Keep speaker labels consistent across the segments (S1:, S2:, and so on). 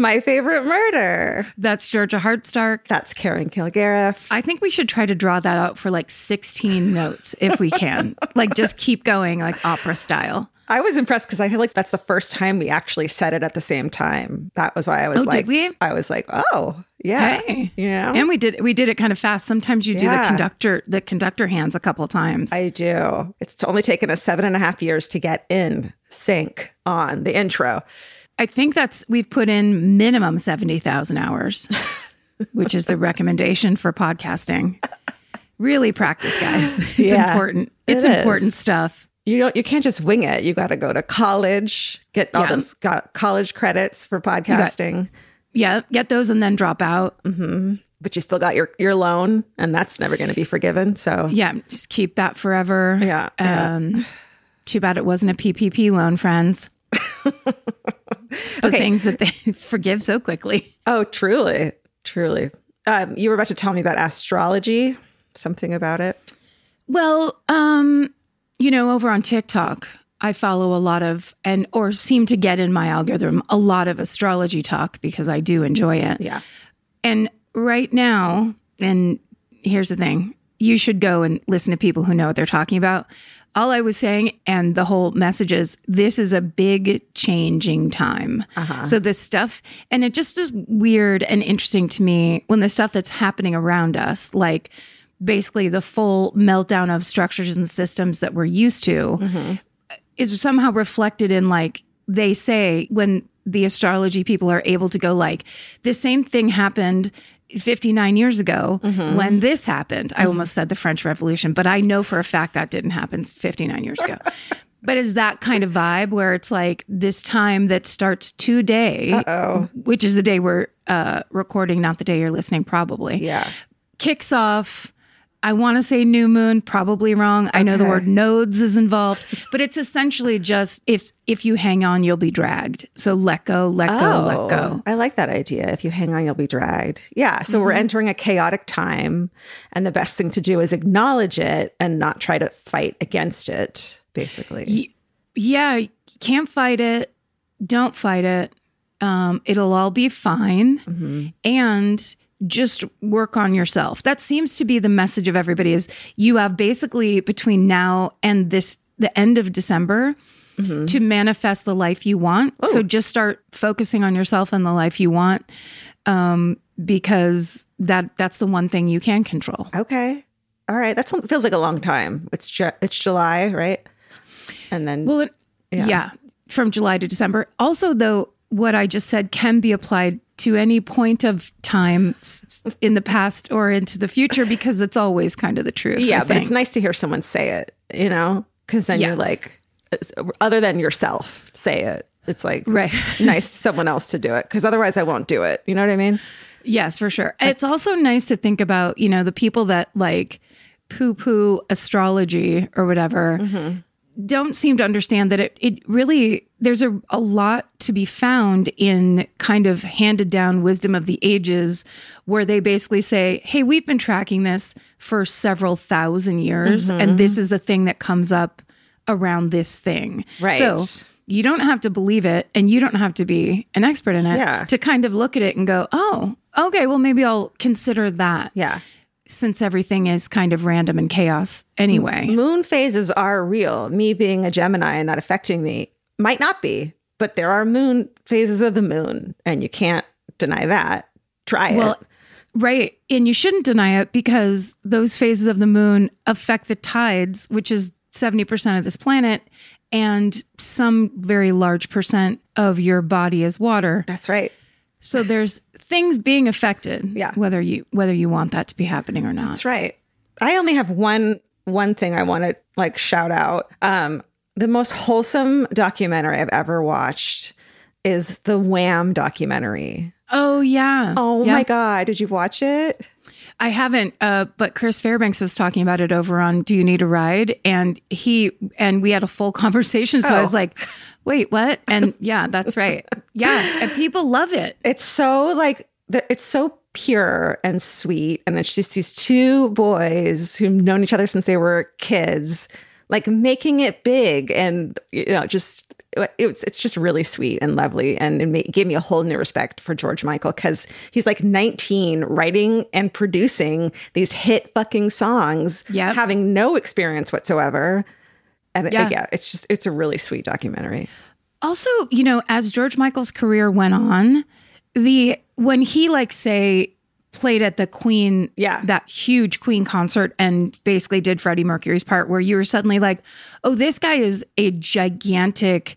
S1: My favorite murder.
S2: That's Georgia Hardstark.
S1: That's Karen Kilgariff.
S2: I think we should try to draw that out for like 16 notes if we can. like just keep going like opera style.
S1: I was impressed because I feel like that's the first time we actually said it at the same time. That was why I was
S2: Oh, did
S1: like,
S2: we?
S1: I was like, oh yeah,
S2: Hey.
S1: you know,
S2: And we did we did it kind of fast. Sometimes you do
S1: Yeah.
S2: the conductor the conductor hands a couple times.
S1: I do. It's only taken us seven and a half years to get in sync on the intro.
S2: I think that's we've put in minimum 70,000 hours, which is the recommendation for podcasting. Really practice, guys. It's
S1: Yeah,
S2: important. It's
S1: is.
S2: important stuff.
S1: You don't. You can't just wing it. You got to go to college, get all
S2: Yeah.
S1: those got college credits for podcasting,
S2: Yeah, get those and then drop out.
S1: but you still got your your loan, and that's never going to be forgiven. So
S2: Yeah, just keep that forever.
S1: Yeah, yeah.
S2: Um, too bad it wasn't a PPP loan, friends. the
S1: Okay.
S2: things that they forgive so quickly.
S1: Oh, truly, truly. Um, you were about to tell me about astrology, something about it.
S2: Well, um, you know, over on TikTok, I follow a lot of and or seem to get in my algorithm a lot of astrology talk because I do enjoy it.
S1: Yeah.
S2: And right now, and here's the thing you should go and listen to people who know what they're talking about. All I was saying, and the whole message is this is a big changing time. Uh-huh. So, this stuff, and it just is weird and interesting to me when the stuff that's happening around us, like basically the full meltdown of structures and systems that we're used to, mm-hmm. is somehow reflected in like they say when the astrology people are able to go like the same thing happened 59 years ago when this happened. I almost said the French Revolution, but I know for a fact that didn't happen 59 years ago. but is that kind of vibe where it's like this time that starts today, which is the day we're uh, recording, not the day you're listening, probably
S1: Yeah.
S2: kicks off I want to say new moon, probably wrong. I know the word nodes is involved, but it's essentially just if if you hang on, you'll be dragged. So let go, let go, let go.
S1: I like that idea. If you hang on, you'll be dragged. Yeah. So
S2: Mm-hmm.
S1: we're entering a chaotic time, and the best thing to do is acknowledge it and not try to fight against it, basically.
S2: Yeah, you can't fight it. Don't fight it. Um, it'll all be fine.
S1: Mm-hmm.
S2: And just work on yourself. That seems to be the message of everybody is you have basically between now and this the end of December
S1: Mm-hmm.
S2: to manifest the life you want.
S1: Oh.
S2: So just start focusing on yourself and the life you want. Um, because that that's the one thing you can control.
S1: Okay. All right. That feels like a long time. It's Ju- it's July, right? And then
S2: Well, it,
S1: Yeah.
S2: yeah. from July to December. Also, though, what I just said can be applied to any point of time in the past or into the future because it's always kind of the truth.
S1: yeah, but it's nice to hear someone say it, you know, because then you're like, other than yourself, say it. It's like
S2: Right.
S1: nice someone else to do it because otherwise I won't do it. You know what I mean?
S2: Yes, for sure. It's also nice to think about, you know, the people that like poo poo astrology or whatever mm-hmm. Don't seem to understand that it, it really, there's a, a lot to be found in kind of handed down wisdom of the ages where they basically say, hey, we've been tracking this for several thousand years, mm-hmm. and this is a thing that comes up around this thing.
S1: Right.
S2: So, you don't have to believe it and you don't have to be an expert in it
S1: Yeah.
S2: to kind of look at it and go, oh, okay, well, maybe I'll consider that
S1: Yeah.
S2: Since everything is kind of random and chaos anyway.
S1: Moon phases are real. Me being a Gemini and that affecting me might not be, but there are moon phases of the moon, and you can't deny that. Try
S2: Well,
S1: it.
S2: right. And you shouldn't deny it because those phases of the moon affect the tides, which is 70% of this planet, and some very large percent of your body is water.
S1: That's right.
S2: So there's things being affected,
S1: Yeah.
S2: whether you whether you want that to be happening or not.
S1: That's right. I only have one one thing I want to like shout out. Um, the most wholesome documentary I've ever watched is the Wham documentary
S2: Oh yeah.
S1: Oh my god, did you watch it?
S2: I haven't, uh, but Chris Fairbanks was talking about it over on Do You Need a Ride? And he and we had a full conversation. So I was
S1: Oh.
S2: like, wait, what? And yeah, that's right. Yeah. And people love it.
S1: It's so like it's so pure and sweet, and it's just these two boys who've known each other since they were kids, like making it big, and you know, just it's it's just really sweet and lovely, and it ma- gave me a whole new respect for George Michael because he's like 19, writing and producing these hit fucking songs,
S2: Yep.
S1: having no experience whatsoever. And it-
S2: Yeah.
S1: yeah, it's just it's a really sweet documentary.
S2: Also, you know, as George Michael's career went on, the when he like say played at the Queen,
S1: Yeah.
S2: that huge Queen concert and basically did Freddie Mercury's part where you were suddenly like, oh, this guy is a gigantic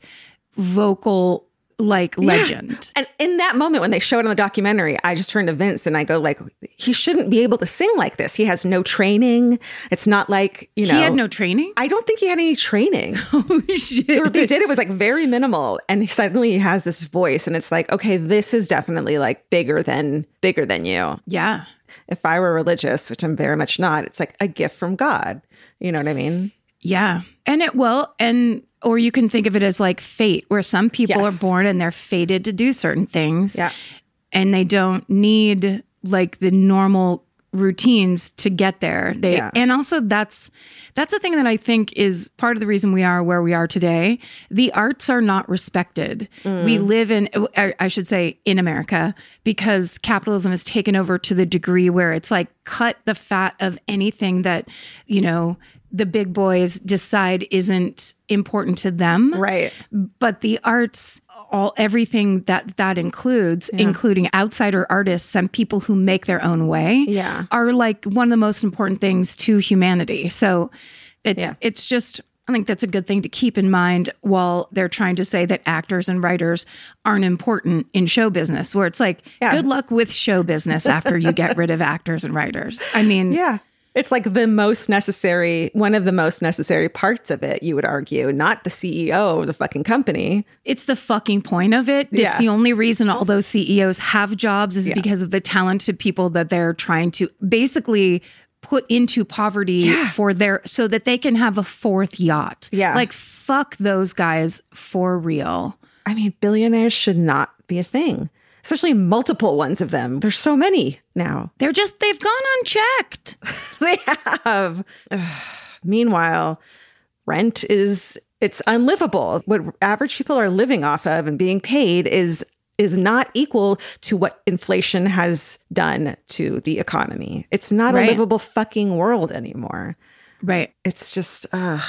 S2: vocal like legend.
S1: And in that moment when they show it on the documentary, I just turned to Vince and I go like, he shouldn't be able to sing like this. He has no training. It's not like, you know,
S2: He had no training.
S1: I don't think he had any training.
S2: Holy shit.
S1: or they did it was like very minimal and suddenly he has this voice and it's like, okay, this is definitely like bigger than bigger than you.
S2: Yeah.
S1: If I were religious, which I'm very much not, it's like a gift from God. You know what I mean?
S2: Yeah. And it will and or you can think of it as like fate where some people
S1: Yes.
S2: are born and they're fated to do certain things.
S1: Yeah.
S2: and they don't need like the normal routines to get there they
S1: Yeah.
S2: and also that's that's the thing that i think is part of the reason we are where we are today the arts are not respected we mm. live in i should say in america because capitalism has taken over to the degree where it's like cut the fat of anything that you know the big boys decide isn't important to them
S1: Right.
S2: but the arts all everything that that includes including outsider artists and people who make their own way
S1: Yeah.
S2: are like one of the most important things to humanity so it's
S1: Yeah.
S2: it's just I think that's a good thing to keep in mind while they're trying to say that actors and writers aren't important in show business, where it's like,
S1: Yeah.
S2: good luck with show business after you get rid of actors and writers. I mean,
S1: Yeah. It's like the most necessary, one of the most necessary parts of it, you would argue, not the CEO of the fucking company.
S2: it's the fucking point of it. It's
S1: Yeah.
S2: the only reason all those CEOs have jobs is
S1: Yeah.
S2: because of the talented people that they're trying to basically put into poverty for their so that they can have a fourth yacht.
S1: Yeah.
S2: Like fuck those guys for real.
S1: I mean, billionaires should not be a thing, especially multiple ones of them. There's so many now.
S2: They're just they've gone unchecked.
S1: they have. Meanwhile, rent is it's unlivable. What average people are living off of and being paid is is not equal to what inflation has done to the economy. It's not
S2: Right.
S1: a livable fucking world anymore.
S2: Right.
S1: It's just ugh.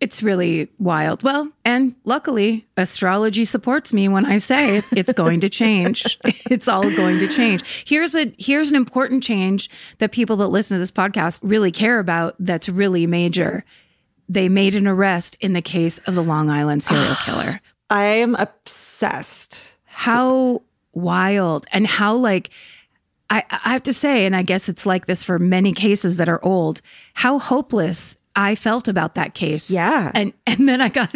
S2: It's really wild. Well, and luckily, astrology supports me when I say it's going to change. it's all going to change. Here's a here's an important change that people that listen to this podcast really care about that's really major. They made an arrest in the case of the Long Island serial killer.
S1: I am obsessed.
S2: How wild and how like I, I have to say, and I guess it's like this for many cases that are old, how hopeless I felt about that case.
S1: Yeah.
S2: And and then I got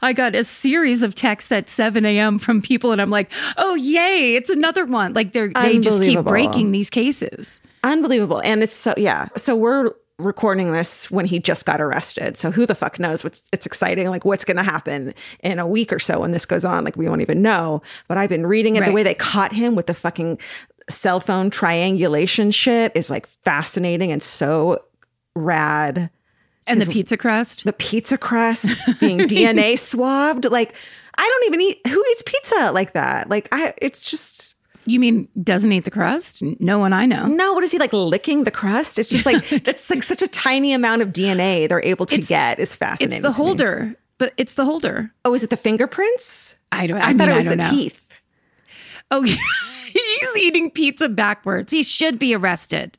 S2: I got a series of texts at 7 a.m. from people, and I'm like, oh yay, it's another one. Like they're they just keep breaking these cases.
S1: Unbelievable. And it's so yeah. So we're recording this when he just got arrested. So who the fuck knows what's it's exciting like what's going to happen in a week or so when this goes on like we won't even know. But I've been reading it the way they caught him with the fucking cell phone triangulation shit is like fascinating and so rad.
S2: And the pizza crust.
S1: The pizza crust being DNA swabbed like I don't even eat who eats pizza like that? Like I it's just
S2: You mean doesn't eat the crust? No one I know.
S1: No, what is he like licking the crust? It's just like that's like such a tiny amount of DNA they're able to get is fascinating.
S2: It's the
S1: to me.
S2: holder, but it's the holder.
S1: Oh, is it the fingerprints?
S2: I don't. I,
S1: I, thought it was the
S2: know.
S1: teeth.
S2: Oh, he's eating pizza backwards. He should be arrested.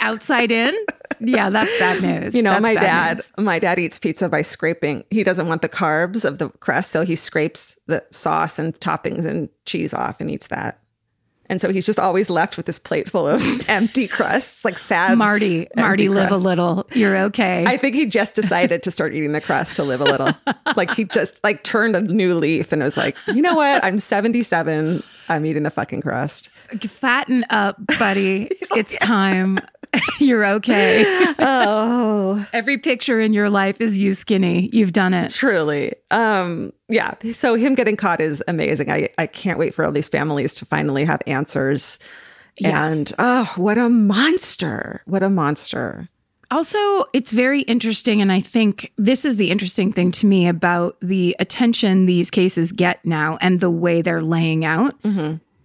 S2: Outside in? Yeah, that's bad news.
S1: You know,
S2: That's
S1: my dad,
S2: news.
S1: my dad eats pizza by scraping. He doesn't want the carbs of the crust, so he scrapes the sauce and toppings and cheese off and eats that. And so he's just always left with this plate full of empty crusts, like sad.
S2: Marty, Marty, live a little. You're okay.
S1: I think he just decided to start eating the crust to live a little. like he just like turned a new leaf and was like, you know what? I'm 77. I'm eating the fucking crust.
S2: Fatten up, buddy. it's time. You're okay.
S1: Oh,
S2: Every picture in your life is you skinny. You've done it.
S1: truly. Um, yeah. So him getting caught is amazing. I, I can't wait for all these families to finally have answers.
S2: Yeah.
S1: And oh, what a monster. What a monster.
S2: Also, it's very interesting. And I think this is the interesting thing to me about the attention these cases get now and the way they're laying out.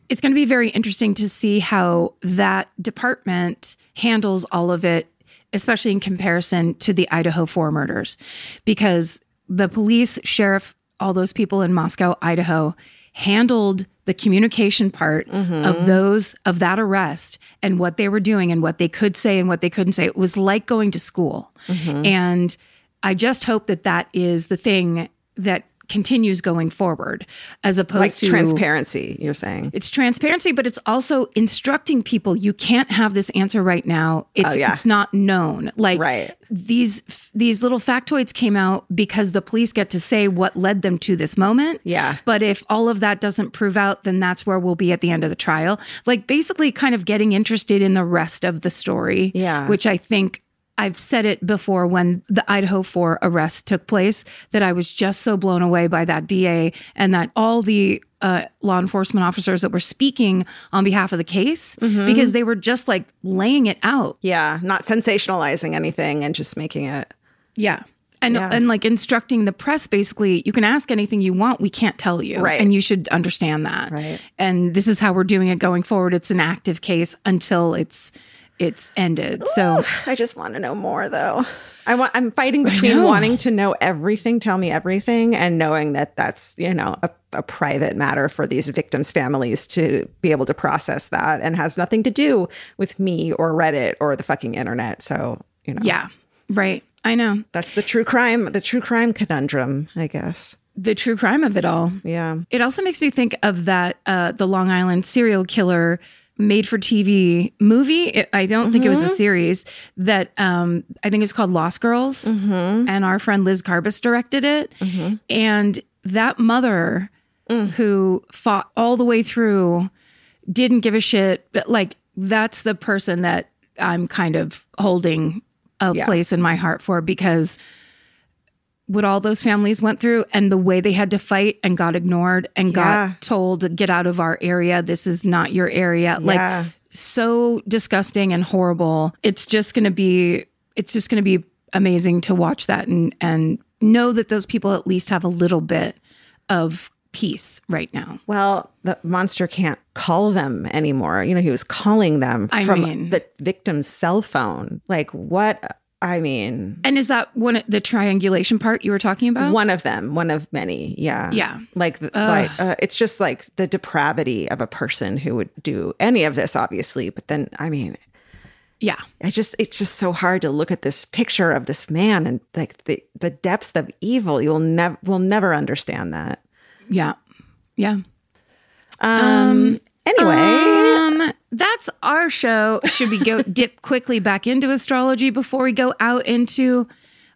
S2: It's going to be very interesting to see how that department handles all of it, especially in comparison to the Idaho 4 murders. Because the police, sheriff, all those people in Moscow, Idaho, handled the communication part mm-hmm. of those of that arrest and what they were doing and what they could say and what they couldn't say. It was like going to school. Mm-hmm. And i just hope that that is the thing that continues going forward as opposed
S1: Like
S2: to
S1: transparency, you're saying.
S2: it's transparency, but it's also instructing people you can't have this answer right now. Oh, it's,
S1: Oh, yeah.
S2: it's not known. Like
S1: Right.
S2: these these little factoids came out because the police get to say what led them to this moment.
S1: Yeah.
S2: But if all of that doesn't prove out, then that's where we'll be at the end of the trial. Like basically kind of getting interested in the rest of the story.
S1: Yeah.
S2: Which I think I've said it before when the Idaho 4 arrest took place that I was just so blown away by that DA and that all the uh, law enforcement officers that were speaking on behalf of the case
S1: Mm-hmm.
S2: because they were just like laying it out.
S1: Yeah. Not sensationalizing anything and just making it.
S2: Yeah. And,
S1: Yeah.
S2: and like instructing the press basically, you can ask anything you want. We can't tell you.
S1: Right.
S2: And you should understand that.
S1: Right.
S2: And this is how we're doing it going forward. It's an active case until it's it's ended. So
S1: I just want to know more though. I want I'm fighting between wanting to know everything, tell me everything, and knowing that that's, you know, a, a private matter for these victims' families to be able to process that and has nothing to do with me or Reddit or the fucking internet. So, you know.
S2: yeah. Right. I know.
S1: That's the true crime, the true crime conundrum, I guess.
S2: The true crime of it all.
S1: Yeah.
S2: It also makes me think of that uh, the Long Island serial killer made for TV movie. It, I don't think it was a mm-hmm. series that um, I think it's called Lost Girls, mm-hmm. and our friend Liz Garbus directed it. Mm-hmm. And that mother mm. who fought all the way through didn't give a shit. But like that's the person that I'm kind of holding a
S1: Yeah.
S2: place in my heart for because what all those families went through and the way they had to fight and got ignored and
S1: Yeah.
S2: got told get out of our area this is not your area
S1: Yeah.
S2: like so disgusting and horrible it's just going to be it's just going to be amazing to watch that and and know that those people at least have a little bit of peace right now
S1: Well, the monster can't call them anymore. You know, he was calling them
S2: I
S1: from
S2: mean-
S1: the victim's cell phone. Like, what? I mean,
S2: and is that one the triangulation part you were talking about
S1: one of them, one of many. Yeah.
S2: Yeah.
S1: Like, the, like uh, it's just like the depravity of a person who would do any of this, obviously. But then, I mean,
S2: yeah
S1: I just, it's just so hard to look at this picture of this man and like the, the depths of evil. You'll never, will never understand that.
S2: yeah yeah
S1: Um, anyway.
S2: Um, that's our show. Should we go dip quickly back into astrology before we go out into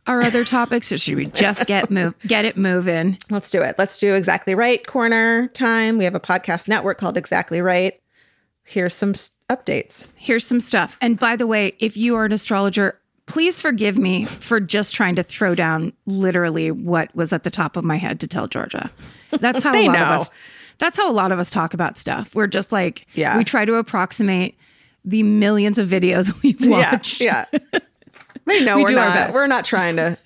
S2: our other topics, or should we just get move get it moving?
S1: Let's do it. Let's do exactly right corner time. We have a podcast network called Exactly Right. Here's some updates.
S2: Here's some stuff. And by the way, if you are an astrologer, please forgive me for just trying to throw down literally what was at the top of my head to tell Georgia. That's how a lot
S1: know.
S2: of us. That's how a lot of us talk about stuff. We're just like,
S1: Yeah.
S2: we try to approximate the millions of videos we've watched.
S1: Yeah, yeah. They know
S2: We
S1: are not.
S2: best.
S1: We're not trying to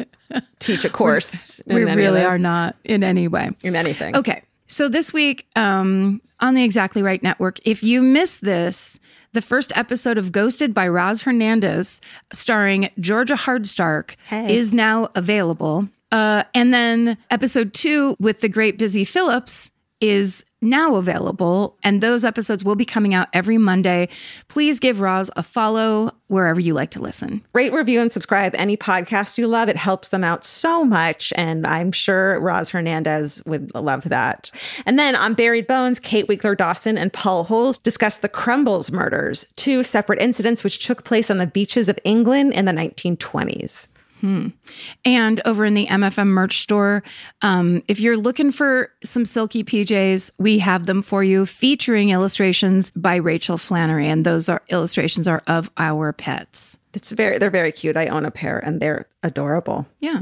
S1: teach a course.
S2: we really are not in any way.
S1: in anything.
S2: Okay. So this week um, on the Exactly Right Network, if you missed this, the first episode of Ghosted by Roz Hernandez, starring Georgia Hardstark,
S1: Hey.
S2: is now available. Uh, and then episode two with the great Busy Phillips is now available, and those episodes will be coming out every Monday. Please give Roz a follow wherever you like to listen.
S1: Rate, review, and subscribe any podcast you love. It helps them out so much. And I'm sure Roz Hernandez would love that. And then on Buried Bones, Kate Winkler Dawson and Paul Holes discuss the Crumbles murders, two separate incidents which took place on the beaches of England in the 1920s.
S2: Hmm. And over in the MFM merch store, um, if you're looking for some silky PJs, we have them for you featuring illustrations by Rachel Flannery. And those are illustrations are of our pets.
S1: It's very they're very cute. I own a pair and they're adorable.
S2: Yeah.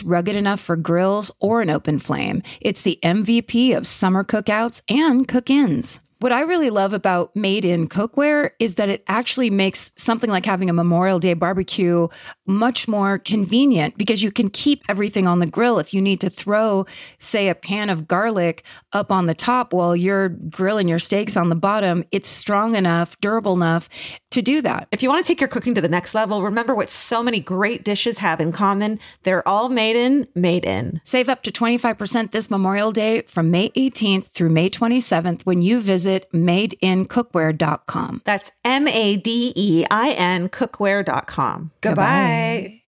S2: rugged enough for grills or an open flame. It's the MVP of summer cookouts and cook ins. What I really love about made in cookware is that it actually makes something like having a Memorial Day barbecue much more convenient because you can keep everything on the grill. If you need to throw, say, a pan of garlic up on the top while you're grilling your steaks on the bottom, it's strong enough, durable enough to do that.
S1: If you want to take your cooking to the next level, remember what so many great dishes have in common. They're all made in, made in.
S2: Save up to 25% this Memorial Day from May 18th through May 27th when you visit madeincookware.com.
S1: That's M A D E I N cookware.com. Goodbye.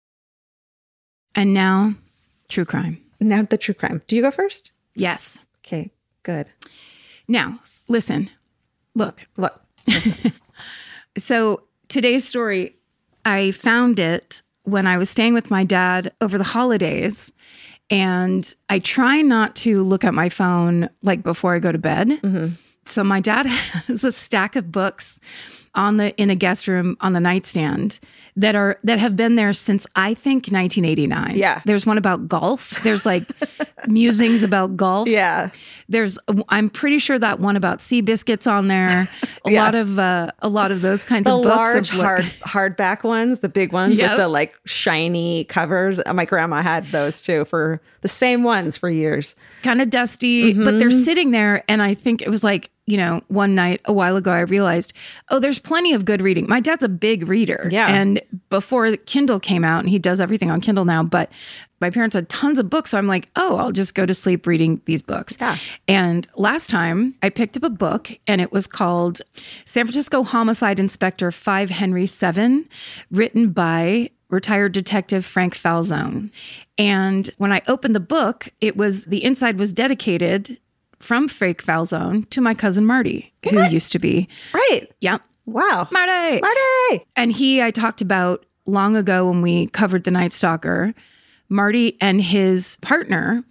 S2: And now, true crime.
S1: Now, the true crime. Do you go first?
S2: Yes.
S1: Okay, good.
S2: Now, listen. Look.
S1: Look.
S2: so, today's story, I found it when I was staying with my dad over the holidays. And I try not to look at my phone like before I go to bed. Mm-hmm. So my dad has a stack of books on the in a guest room on the nightstand that are that have been there since I think 1989.
S1: Yeah.
S2: There's one about golf. There's like musings about golf.
S1: Yeah.
S2: There's I'm pretty sure that one about sea biscuits on there. A yes. lot of uh, a lot of those kinds
S1: the
S2: of books.
S1: large hard hardback ones, the big ones yep. with the like shiny covers. My grandma had those too for the same ones for years.
S2: Kind of dusty, mm-hmm. but they're sitting there and I think it was like you know, one night a while ago, I realized, oh, there's plenty of good reading. My dad's a big reader.
S1: Yeah.
S2: And before Kindle came out, and he does everything on Kindle now, but my parents had tons of books. So I'm like, oh, I'll just go to sleep reading these books.
S1: Yeah.
S2: And last time I picked up a book and it was called San Francisco Homicide Inspector 5 Henry 7, written by retired detective Frank Falzone. And when I opened the book, it was the inside was dedicated from Frank Falzone to my cousin Marty, who
S1: what?
S2: used to be.
S1: Right.
S2: Yep.
S1: Wow.
S2: Marty.
S1: Marty.
S2: And he, I talked about long ago when we covered the Night Stalker, Marty and his partner,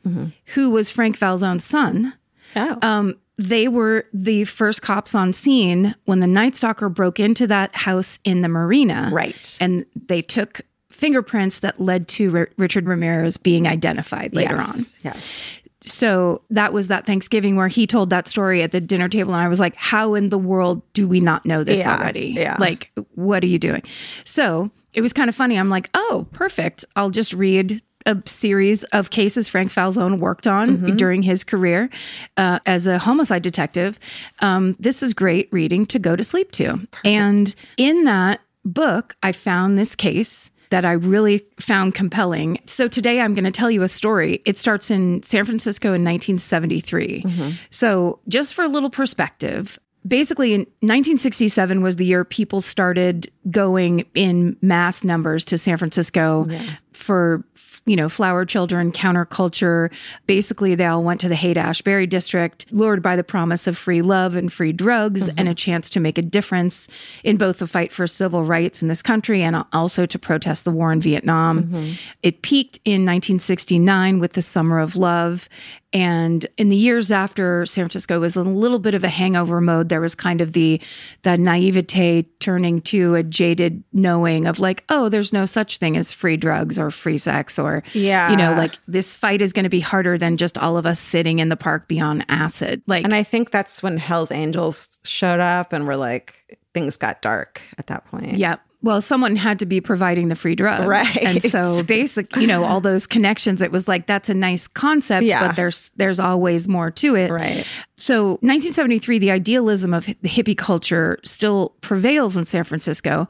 S2: who was Frank Falzone's son,
S1: Oh.
S2: um, they were the first cops on scene when the Night Stalker broke into that house in the marina.
S1: right.
S2: And they took fingerprints that led to R- Richard Ramirez being identified later
S1: yes.
S2: on.
S1: Yes.
S2: So that was that Thanksgiving where he told that story at the dinner table. And I was like, how in the world do we not know this
S1: Yeah,
S2: already?
S1: yeah.
S2: Like, what are you doing? So it was kind of funny. I'm like, oh, perfect. I'll just read a series of cases Frank Falzone worked on
S1: Mm-hmm.
S2: during his career uh, as a homicide detective. Um, this is great reading to go to sleep to. And in that book, I found this case that I really found compelling. So today I'm going to tell you a story. It starts in San Francisco in 1973. Mm-hmm. So just for a little perspective, basically in 1967 was the year people started going in mass numbers to San Francisco for you know flower children counterculture. Basically they all went to the Haight Ashbury district lured by the promise of free love and free drugs mm-hmm. and a chance to make a difference in both the fight for civil rights in this country and also to protest the war in Vietnam. Mm-hmm. It peaked in 1969 with the summer of love. And in the years after San Francisco was in a little bit of a hangover mode, there was kind of the the naivete turning to a jaded knowing of like, oh, there's no such thing as free drugs or free sex or
S1: Yeah.
S2: you know, like this fight is going to be harder than just all of us sitting in the park beyond acid. Like
S1: And I think that's when Hell's Angels showed up and were like, things got dark at that point.
S2: Yeah. Well, someone had to be providing the free drugs.
S1: Right.
S2: And so basic, you know, all those connections, it was like that's a nice concept,
S1: Yeah.
S2: but there's there's always more to it.
S1: Right.
S2: So 1973, the idealism of the hippie culture still prevails in San Francisco.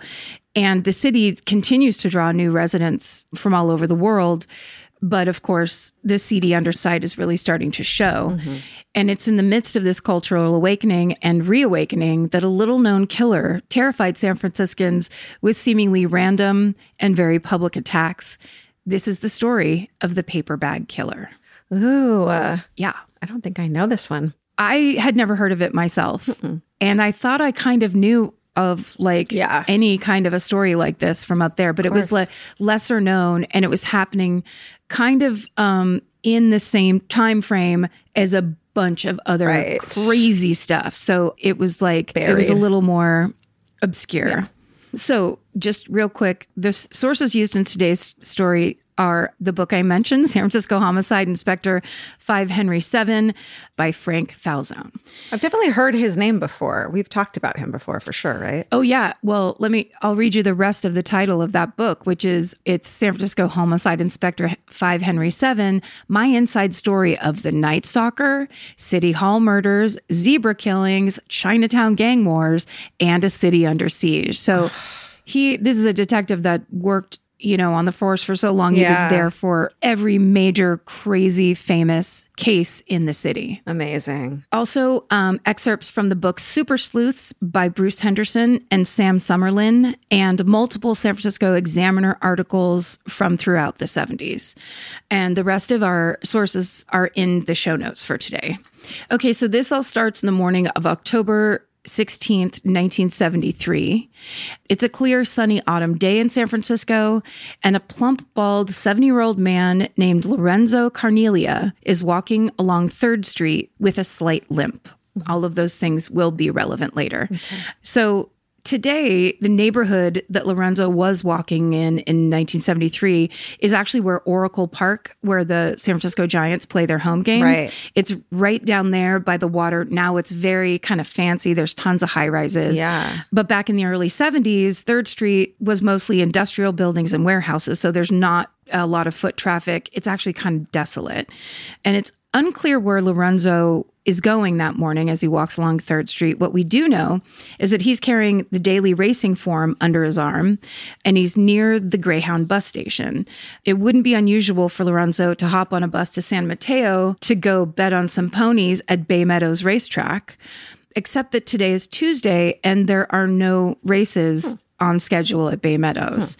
S2: And the city continues to draw new residents from all over the world. But of course, the seedy underside is really starting to show. And it's in the midst of this cultural awakening and reawakening that a little known killer terrified San Franciscans with seemingly random and very public attacks. This is the story of the paper bag killer.
S1: Ooh, uh,
S2: Yeah.
S1: I don't think I know this one.
S2: I had never heard of it myself. And I thought I kind of knew of like
S1: Yeah.
S2: any kind of a story like this from up there, but it was le- lesser known and it was happening kind of um, in the same time frame as a bunch of other
S1: Right.
S2: crazy stuff. So it was like it was a little more obscure. So, just real quick, the s- sources used in today's story are the book I mentioned, San Francisco Homicide Inspector 5 Henry 7 by Frank Falzone.
S1: I've definitely heard his name before. We've talked about him before for sure, right?
S2: Oh yeah, well, let me I'll read you the rest of the title of that book, which is it's San Francisco Homicide Inspector 5 Henry 7, My Inside Story of the Night Stalker, City Hall Murders, Zebra Killings, Chinatown Gang Wars, and a City Under Siege. So he this is a detective that worked you know on the force for so long he was there for every major crazy famous case in the city
S1: Amazing.
S2: also, um, excerpts from the book Super Sleuths by Bruce Henderson and Sam Summerlin, and multiple San Francisco Examiner articles from throughout the 70s. And the rest of our sources are in the show notes for today. Okay, so this all starts in the morning of October 16th, 1973. It's a clear, sunny autumn day in San Francisco, and a plump, bald 70 year old man named Lorenzo Carnelia is walking along 3rd Street with a slight limp. Mm-hmm. All of those things will be relevant later. So, Today, the neighborhood that Lorenzo was walking in in 1973 is actually where Oracle Park, where the San Francisco Giants play their home games.
S1: Right.
S2: It's right down there by the water. Now it's very kind of fancy. There's tons of high rises.
S1: Yeah.
S2: But back in the early 70s, Third Street was mostly industrial buildings and warehouses. So there's not a lot of foot traffic. It's actually kind of desolate. And it's unclear where Lorenzo is going that morning as he walks along Third Street. What we do know is that he's carrying the daily racing form under his arm and he's near the Greyhound bus station. It wouldn't be unusual for Lorenzo to hop on a bus to San Mateo to go bet on some ponies at Bay Meadows Racetrack except that today is Tuesday and there are no races on schedule at Bay Meadows.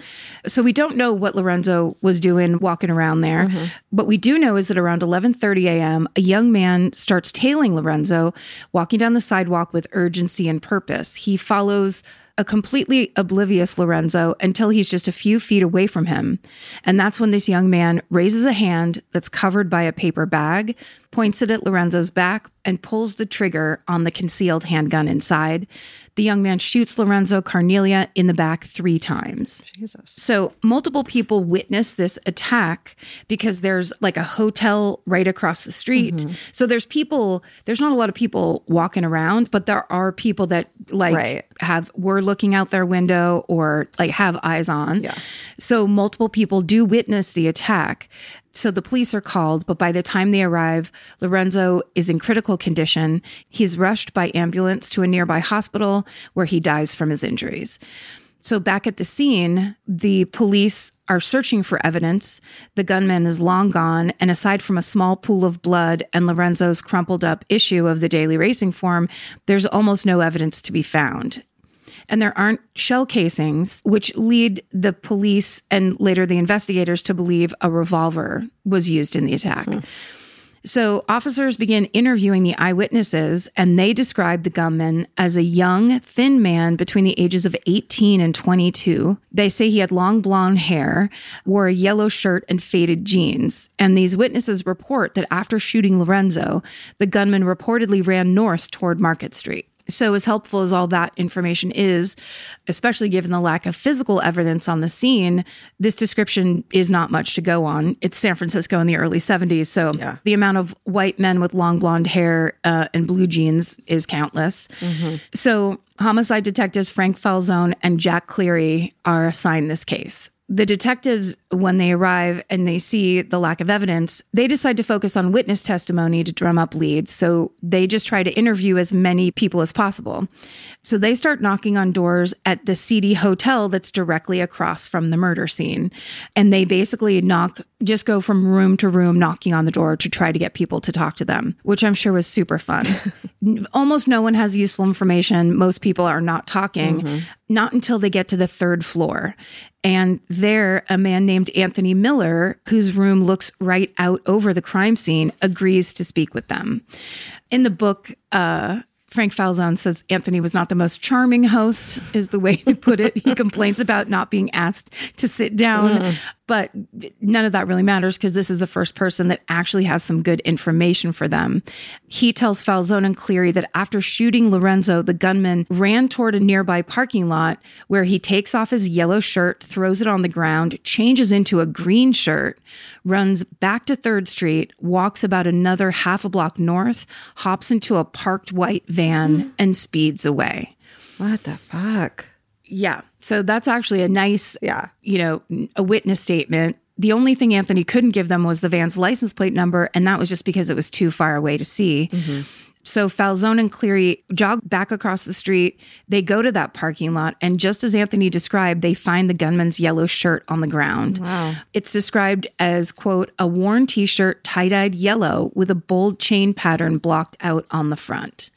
S2: So we don't know what Lorenzo was doing walking around there. What we do know is that around 11:30 a.m., a young man starts tailing Lorenzo walking down the sidewalk with urgency and purpose. He follows a completely oblivious Lorenzo until he's just a few feet away from him. And that's when this young man raises a hand that's covered by a paper bag, points it at Lorenzo's back, and pulls the trigger on the concealed handgun inside. The young man shoots Lorenzo Carnelia in the back three times.
S1: Jesus.
S2: So, multiple people witness this attack because there's like a hotel right across the street.
S1: Mm-hmm.
S2: So, there's people, there's not a lot of people walking around, but there are people that like
S1: Right.
S2: have, were looking out their window or like have eyes on.
S1: Yeah.
S2: So, multiple people do witness the attack. So the police are called, but by the time they arrive, Lorenzo is in critical condition. He's rushed by ambulance to a nearby hospital where he dies from his injuries. So, back at the scene, the police are searching for evidence. The gunman is long gone, and aside from a small pool of blood and Lorenzo's crumpled up issue of the daily racing form, there's almost no evidence to be found. And there aren't shell casings, which lead the police and later the investigators to believe a revolver was used in the attack. Hmm. So officers begin interviewing the eyewitnesses, and they describe the gunman as a young, thin man between the ages of 18 and 22. They say he had long blonde hair, wore a yellow shirt, and faded jeans. And these witnesses report that after shooting Lorenzo, the gunman reportedly ran north toward Market Street. So, as helpful as all that information is, especially given the lack of physical evidence on the scene, this description is not much to go on. It's San Francisco in the early 70s. So,
S1: Yeah.
S2: the amount of white men with long blonde hair uh, and blue jeans is countless. So, homicide detectives Frank Falzone and Jack Cleary are assigned this case. The detectives, when they arrive and they see the lack of evidence, they decide to focus on witness testimony to drum up leads. So they just try to interview as many people as possible. So they start knocking on doors at the seedy hotel that's directly across from the murder scene. And they basically knock, just go from room to room knocking on the door to try to get people to talk to them, which I'm sure was super fun. Almost no one has useful information. Most people are not talking, mm-hmm. not until they get to the third floor. And there, a man named Anthony Miller, whose room looks right out over the crime scene, agrees to speak with them. In the book, uh, Frank Falzone says Anthony was not the most charming host, is the way to put it. He complains about not being asked to sit down, but none of that really matters because this is the first person that actually has some good information for them. He tells Falzone and Cleary that after shooting Lorenzo, the gunman ran toward a nearby parking lot where he takes off his yellow shirt, throws it on the ground, changes into a green shirt, runs back to 3rd Street, walks about another half a block north, hops into a parked white van, and speeds away.
S1: What the fuck?
S2: Yeah. So that's actually a nice,
S1: Yeah.
S2: you know, a witness statement. The only thing Anthony couldn't give them was the van's license plate number, and that was just because it was too far away to see. Mm-hmm. So Falzone and Cleary jog back across the street. They go to that parking lot, and just as Anthony described, they find the gunman's yellow shirt on the ground.
S1: Wow.
S2: It's described as, quote, a worn t shirt, tie dyed yellow with a bold chain pattern blocked out on the front.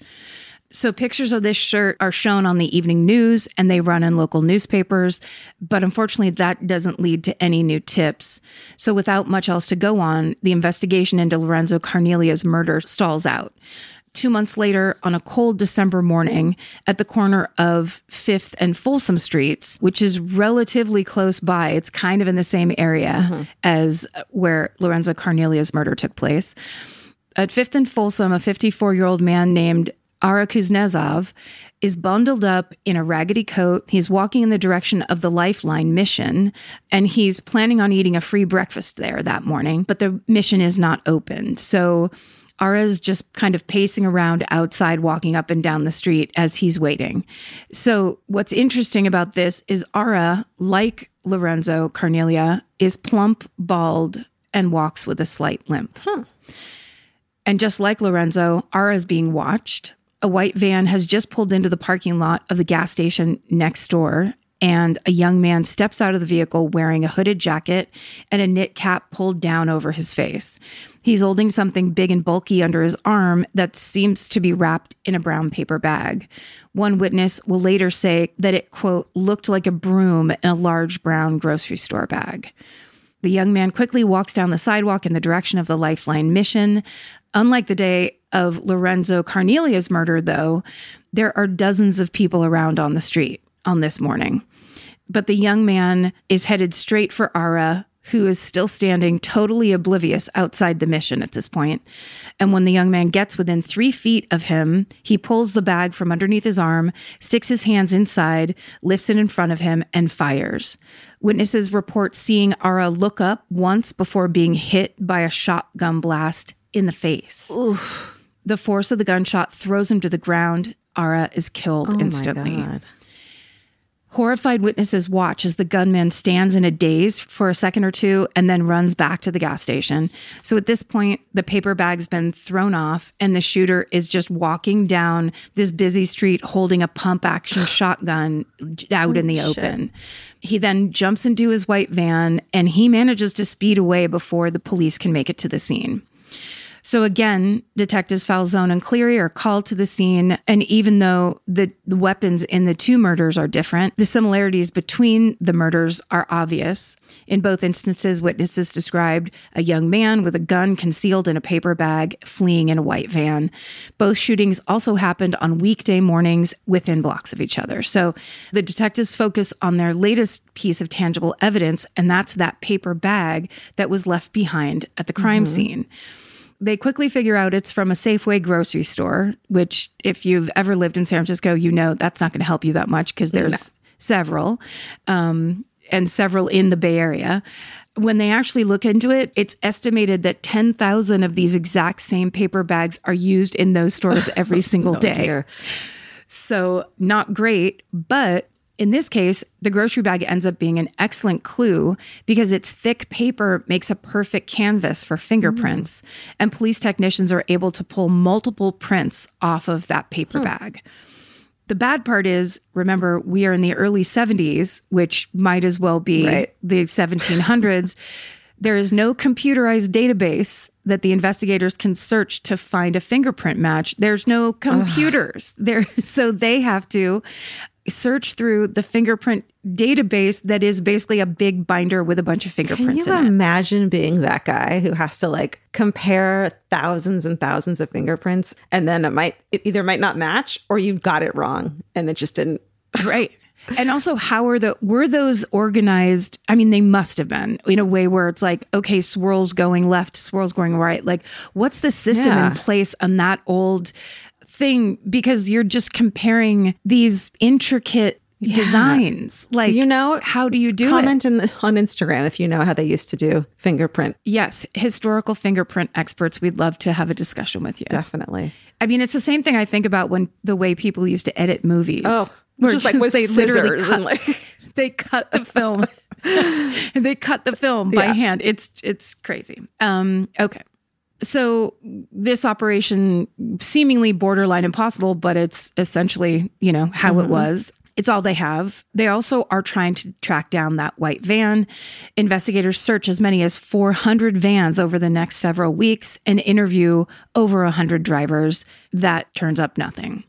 S2: So pictures of this shirt are shown on the evening news and they run in local newspapers, but unfortunately that doesn't lead to any new tips. So without much else to go on, the investigation into Lorenzo Carnelia's murder stalls out. Two months later, on a cold December morning at the corner of Fifth and Folsom Streets, which is relatively close by, it's kind of in the same area mm-hmm. as where Lorenzo Carnelia's murder took place. At Fifth and Folsom, a 54 year old man named Ara Kuznetsov is bundled up in a raggedy coat. He's walking in the direction of the Lifeline mission, and he's planning on eating a free breakfast there that morning, but the mission is not open. So Ara's just kind of pacing around outside, walking up and down the street as he's waiting. So, what's interesting about this is Ara, like Lorenzo Carnelia, is plump, bald, and walks with a slight limp. And just like Lorenzo, Ara is being watched. A white van has just pulled into the parking lot of the gas station next door, and a young man steps out of the vehicle wearing a hooded jacket and a knit cap pulled down over his face. He's holding something big and bulky under his arm that seems to be wrapped in a brown paper bag. One witness will later say that it, quote, looked like a broom in a large brown grocery store bag. The young man quickly walks down the sidewalk in the direction of the Lifeline mission. Unlike the day of Lorenzo Carnelia's murder, though, there are dozens of people around on the street. on this morning. But the young man is headed straight for Ara, who is still standing totally oblivious outside the mission at this point. And when the young man gets within three feet of him, he pulls the bag from underneath his arm, sticks his hands inside, lifts it in front of him, and fires. Witnesses report seeing Ara look up once before being hit by a shotgun blast in the face.
S1: Oof.
S2: The force of the gunshot throws him to the ground. Ara is killed
S1: Oh
S2: instantly. Horrified witnesses watch as the gunman stands in a daze for a second or two and then runs back to the gas station. So at this point, the paper bag's been thrown off, and the shooter is just walking down this busy street holding a pump action shotgun out in the
S1: shit.
S2: open. He then jumps into his white van and he manages to speed away before the police can make it to the scene. So again, detectives Falzone and Cleary are called to the scene. And even though the weapons in the two murders are different, the similarities between the murders are obvious. In both instances, witnesses described a young man with a gun concealed in a paper bag fleeing in a white van. Both shootings also happened on weekday mornings within blocks of each other. So the detectives focus on their latest piece of tangible evidence, and that's that paper bag that was left behind at the crime mm-hmm. scene. They quickly figure out it's from a Safeway grocery store, which, if you've ever lived in San Francisco, you know that's not going to help you that much because there's several um, and several in the Bay Area. When they actually look into it, it's estimated that 10,000 of these exact same paper bags are used in those stores every single
S1: Oh,
S2: day.
S1: dear.
S2: So, not great, but in this case, the grocery bag ends up being an excellent clue because its thick paper makes a perfect canvas for fingerprints, mm. and police technicians are able to pull multiple prints off of that paper bag. The bad part is, remember, we are in the early 70s, which might as well be
S1: Right.
S2: the 1700s. There is no computerized database that the investigators can search to find a fingerprint match. There's no computers there, so they have to search through the fingerprint database that is basically a big binder with a bunch of fingerprints.
S1: Can you
S2: in it.
S1: imagine being that guy who has to like compare thousands and thousands of fingerprints and then it might it either might not match or you got it wrong and it just didn't
S2: right and also how are the were those organized i mean they must have been in a way where it's like okay swirls going left swirls going right like what's the system
S1: Yeah.
S2: in place on that old thing because you're just comparing these intricate designs. Like
S1: you know-
S2: how do you do it?
S1: comment on Instagram if you know how they used to do fingerprint.
S2: yes historical fingerprint experts. We'd love to have a discussion with you.
S1: Definitely.
S2: i mean it's the same thing i think about when the way people used to edit movies.
S1: Oh,
S2: Where
S1: just like
S2: it's
S1: with
S2: they literally cut
S1: and like
S2: they cut the film. They cut the film by
S1: Yeah.
S2: hand. It's it's crazy. Um okay so this operation seemingly borderline impossible but it's essentially you know how it mm-hmm. was it's all they have. They also are trying to track down that white van. Investigators search as many as 400 vans over the next several weeks and interview over 100 drivers. That turns up nothing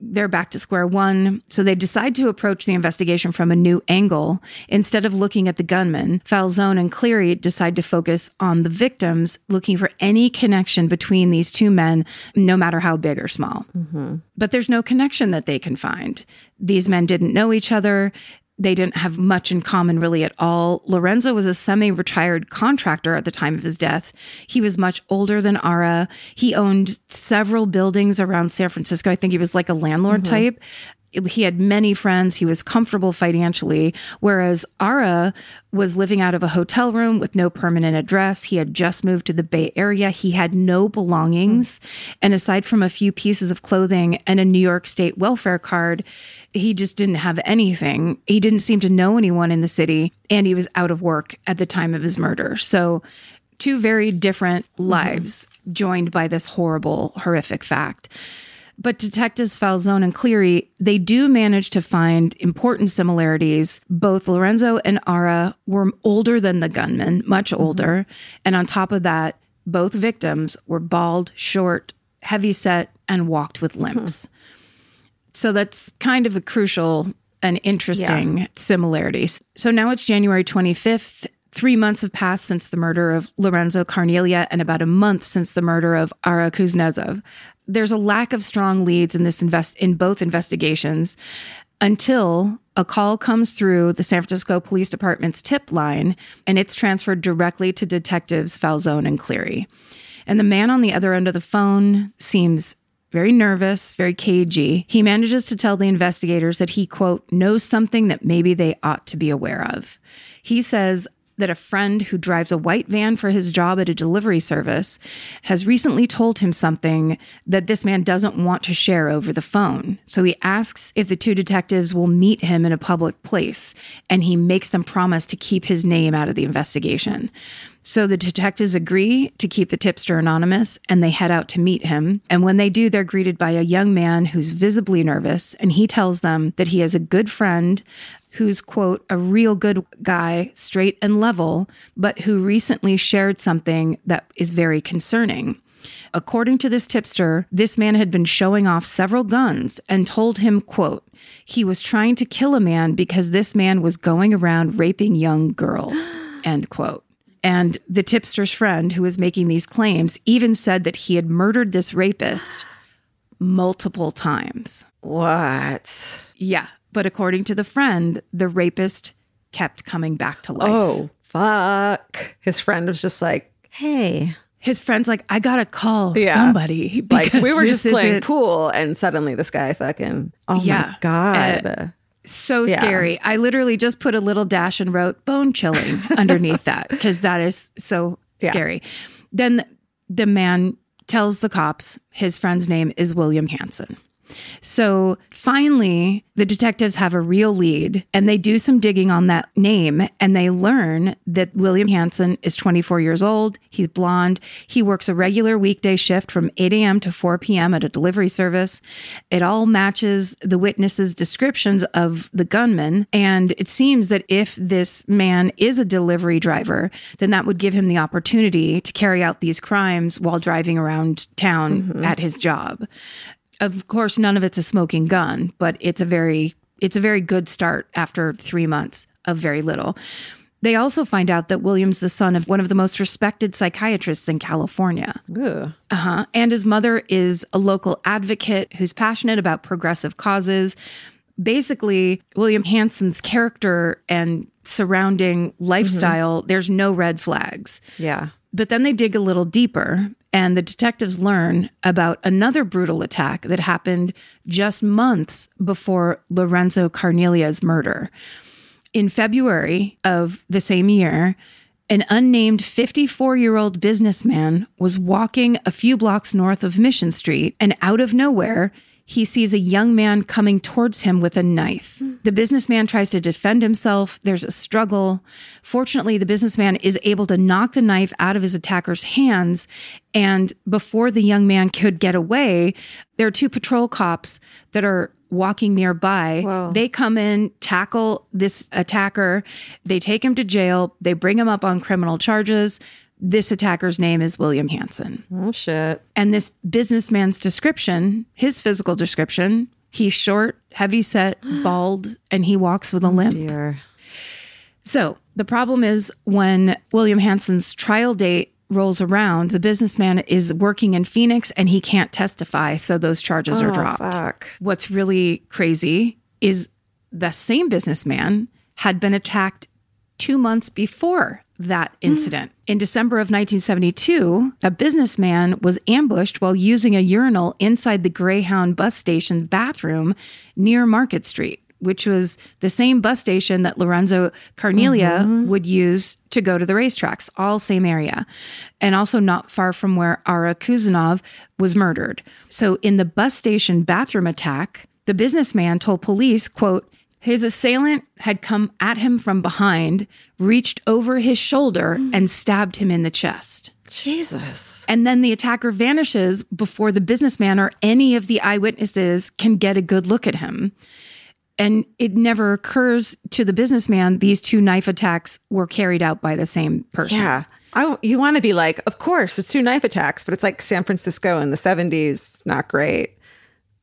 S2: they're back to square one. So they decide to approach the investigation from a new angle. Instead of looking at the gunman, Falzone and Cleary decide to focus on the victims, looking for any connection between these two men, no matter how big or small. Mm-hmm. But there's no connection that they can find. These men didn't know each other. They didn't have much in common really at all. Lorenzo was a semi retired contractor at the time of his death. He was much older than Ara. He owned several buildings around San Francisco. I think he was like a landlord mm-hmm. type. He had many friends. He was comfortable financially, whereas Ara was living out of a hotel room with no permanent address. He had just moved to the Bay Area. He had no belongings. Hmm. And aside from a few pieces of clothing and a New York State welfare card, he just didn't have anything. He didn't seem to know anyone in the city, and he was out of work at the time of his murder. So, two very different mm-hmm. lives joined by this horrible, horrific fact. But detectives Falzone and Cleary, they do manage to find important similarities. Both Lorenzo and Ara were older than the gunman, much mm-hmm. older. And on top of that, both victims were bald, short, heavy set, and walked with limps. Hmm. So that's kind of a crucial and interesting similarities. So now it's January 25th. Three months have passed since the murder of Lorenzo Carnelia and about a month since the murder of Ara Kuznetsov. There's a lack of strong leads in this invest in both investigations. until a call comes through the San Francisco Police Department's tip line and it's transferred directly to detectives Falzone and Cleary. And the man on the other end of the phone seems very nervous, very cagey. He manages to tell the investigators that he, quote, knows something that maybe they ought to be aware of. He says, that a friend who drives a white van for his job at a delivery service has recently told him something that this man doesn't want to share over the phone. So he asks if the two detectives will meet him in a public place, and he makes them promise to keep his name out of the investigation. So the detectives agree to keep the tipster anonymous and they head out to meet him. And when they do, they're greeted by a young man who's visibly nervous. And he tells them that he has a good friend who's, quote, a real good guy, straight and level, but who recently shared something that is very concerning. According to this tipster, this man had been showing off several guns and told him, quote, he was trying to kill a man because this man was going around raping young girls, end quote. And the tipster's friend who was making these claims even said that he had murdered this rapist multiple times.
S1: What?
S2: Yeah. But according to the friend, the rapist kept coming back to life.
S1: Oh, fuck. His friend was just like, hey.
S2: His friend's like, I gotta call yeah. somebody.
S1: Like we were just playing pool and suddenly this guy fucking Oh yeah. my God. Uh,
S2: so yeah. scary. I literally just put a little dash and wrote bone chilling underneath that because that is so yeah. scary. Then the man tells the cops his friend's name is William Hanson. So finally, the detectives have a real lead and they do some digging on that name and they learn that William Hanson is 24 years old. He's blonde. He works a regular weekday shift from 8 a.m. to 4 p.m. at a delivery service. It all matches the witnesses' descriptions of the gunman. And it seems that if this man is a delivery driver, then that would give him the opportunity to carry out these crimes while driving around town mm-hmm. at his job of course, none of it's a smoking gun, but it's a very it's a very good start after three months of very little. They also find out that William's the son of one of the most respected psychiatrists in California. Uh-huh. And his mother is a local advocate who's passionate about progressive causes. Basically, William Hanson's character and surrounding lifestyle, mm-hmm. there's no red flags.
S1: Yeah.
S2: But then they dig a little deeper, and the detectives learn about another brutal attack that happened just months before Lorenzo Carnelia's murder. In February of the same year, an unnamed 54 year old businessman was walking a few blocks north of Mission Street, and out of nowhere, he sees a young man coming towards him with a knife. Hmm. The businessman tries to defend himself. There's a struggle. Fortunately, the businessman is able to knock the knife out of his attacker's hands. And before the young man could get away, there are two patrol cops that are walking nearby. Whoa. They come in, tackle this attacker. They take him to jail. They bring him up on criminal charges this attacker's name is William Hanson.
S1: Oh, shit.
S2: And this businessman's description, his physical description, he's short, heavy set, bald, and he walks with a oh, limp.
S1: Oh, dear.
S2: So the problem is when William Hanson's trial date rolls around, the businessman is working in Phoenix and he can't testify. So those charges
S1: oh,
S2: are dropped.
S1: Fuck.
S2: What's really crazy is the same businessman had been attacked two months before that incident. In December of 1972, a businessman was ambushed while using a urinal inside the Greyhound bus station bathroom near Market Street, which was the same bus station that Lorenzo Carnelia mm-hmm. would use to go to the racetracks, all same area, and also not far from where Ara Kuzanov was murdered. So in the bus station bathroom attack, the businessman told police, quote, his assailant had come at him from behind, reached over his shoulder, mm. and stabbed him in the chest.
S1: Jesus.
S2: And then the attacker vanishes before the businessman or any of the eyewitnesses can get a good look at him. And it never occurs to the businessman these two knife attacks were carried out by the same person.
S1: Yeah. I, you want to be like, of course, it's two knife attacks, but it's like San Francisco in the 70s, not great.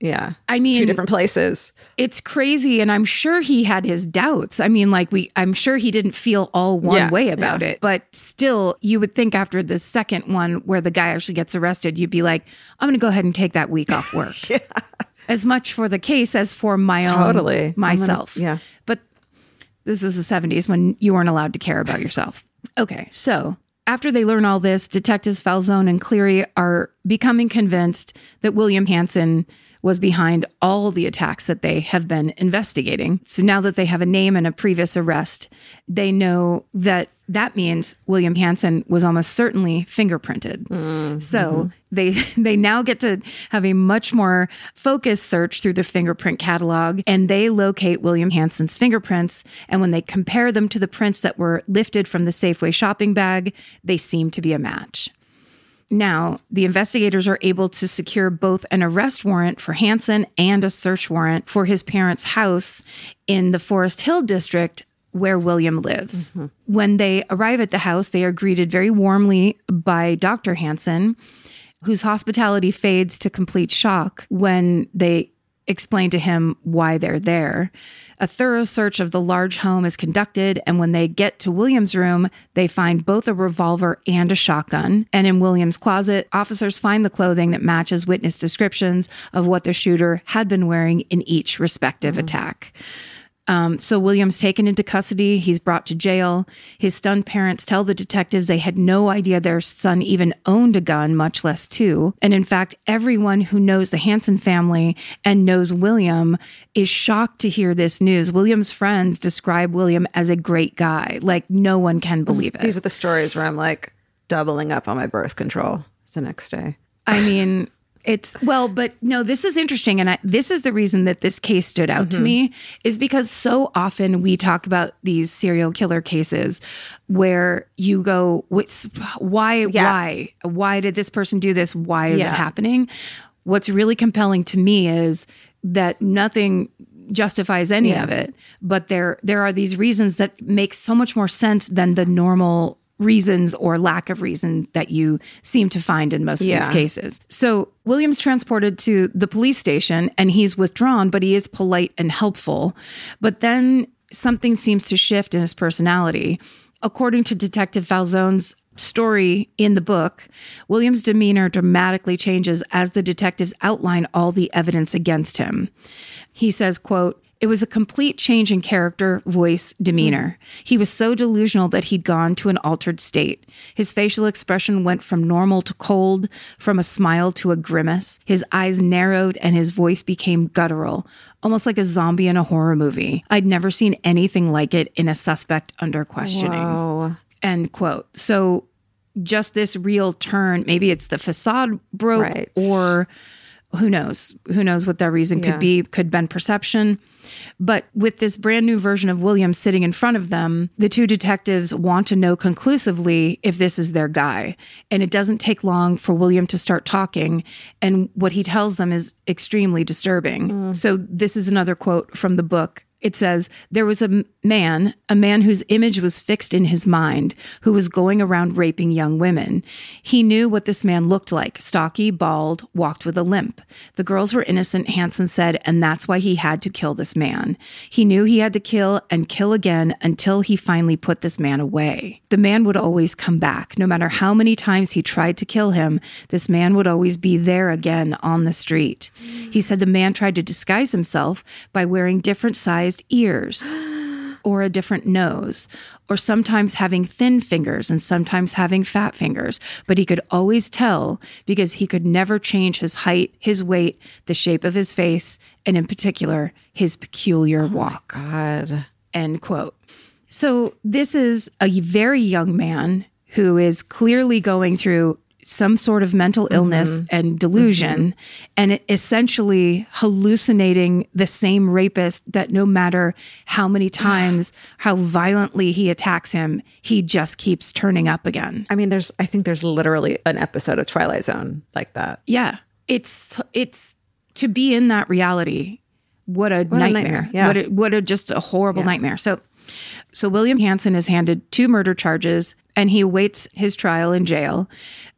S1: Yeah.
S2: I mean,
S1: two different places.
S2: It's crazy. And I'm sure he had his doubts. I mean, like, we, I'm sure he didn't feel all one yeah, way about yeah. it. But still, you would think after the second one where the guy actually gets arrested, you'd be like, I'm going to go ahead and take that week off work.
S1: yeah.
S2: as much for the case as for my
S1: Totally.
S2: own
S1: I'm gonna-
S2: myself.
S1: yeah.
S2: But this was the 70s when you weren't allowed to care about yourself. Okay, so after they learn all this, detectives Falzone and Cleary are becoming convinced that William Hanson was behind all the attacks that they have been investigating. So now that they have a name and a previous arrest, they know that that means William Hanson was almost certainly fingerprinted. Mm-hmm. So they they now get to have a much more focused search through the fingerprint catalog and they locate William Hanson's fingerprints and when they compare them to the prints that were lifted from the Safeway shopping bag, they seem to be a match. Now, the investigators are able to secure both an arrest warrant for Hanson and a search warrant for his parents' house in the Forest Hill district where William lives. Mm-hmm. When they arrive at the house, they are greeted very warmly by Dr. Hanson, whose hospitality fades to complete shock when they explain to him why they're there. A thorough search of the large home is conducted, and when they get to William's room, they find both a revolver and a shotgun. And in William's closet, officers find the clothing that matches witness descriptions of what the shooter had been wearing in each respective mm. attack. Um, so William's taken into custody. He's brought to jail. His stunned parents tell the detectives they had no idea their son even owned a gun, much less two. And in fact, everyone who knows the Hanson family and knows William is shocked to hear this news. William's friends describe William as a great guy. Like no one can believe it.
S1: These are the stories where I'm like doubling up on my birth control the next day.
S2: I mean, it's well, but no, this is interesting. And I, this is the reason that this case stood out to mm-hmm. me is because so often we talk about these serial killer cases where you go, what's, why, why, why did this person do this? Why is
S1: Yeah.
S2: it happening? What's really compelling to me is that nothing justifies any of it but there there are these reasons that make so much more sense than the normal reasons or lack of reason that you seem to find in most of these cases. So William's transported to the police station and he's withdrawn, but he is polite and helpful. But then something seems to shift in his personality. According to Detective Falzone's story in the book, William's demeanor dramatically changes as the detectives outline all the evidence against him. He says, quote, it was a complete change in character, voice, demeanor. He was so delusional that he'd gone to an altered state. His facial expression went from normal to cold, from a smile to a grimace. His eyes narrowed and his voice became guttural, almost like a zombie in a horror movie. I'd never seen anything like it in a suspect under questioning
S1: Oh,
S2: end quote so just this real turn maybe it's the facade broke
S1: Right.
S2: or who knows? Who knows what that reason
S1: Yeah.
S2: could be could been perception. But with this brand new version of william sitting in front of them the two detectives want to know conclusively if this is their guy. And it doesn't take long for william to start talking. And what he tells them is extremely disturbing. Mm. So this is another quote from the book it says there was a man, a man whose image was fixed in his mind, who was going around raping young women. He knew what this man looked like stocky, bald, walked with a limp. The girls were innocent, Hanson said, and that's why he had to kill this man. He knew he had to kill and kill again until he finally put this man away. The man would always come back. No matter how many times he tried to kill him, this man would always be there again on the street. He said the man tried to disguise himself by wearing different sized ears or a different nose, or sometimes having thin fingers and sometimes having fat fingers. But he could always tell because he could never change his height, his weight, the shape of his face, and in particular, his peculiar oh walk.
S1: God.
S2: End quote. So, this is a very young man who is clearly going through some sort of mental mm-hmm. illness and delusion mm-hmm. and essentially hallucinating the same rapist that no matter how many times, how violently he attacks him, he just keeps turning up again.
S1: I mean, there's, I think there's literally an episode of Twilight Zone like that.
S2: Yeah. It's, it's to be in that reality. What a
S1: a
S2: nightmare.
S1: nightmare, yeah.
S2: What a, what a just a horrible nightmare. So, so William Hanson is handed two murder charges and he awaits his trial in jail.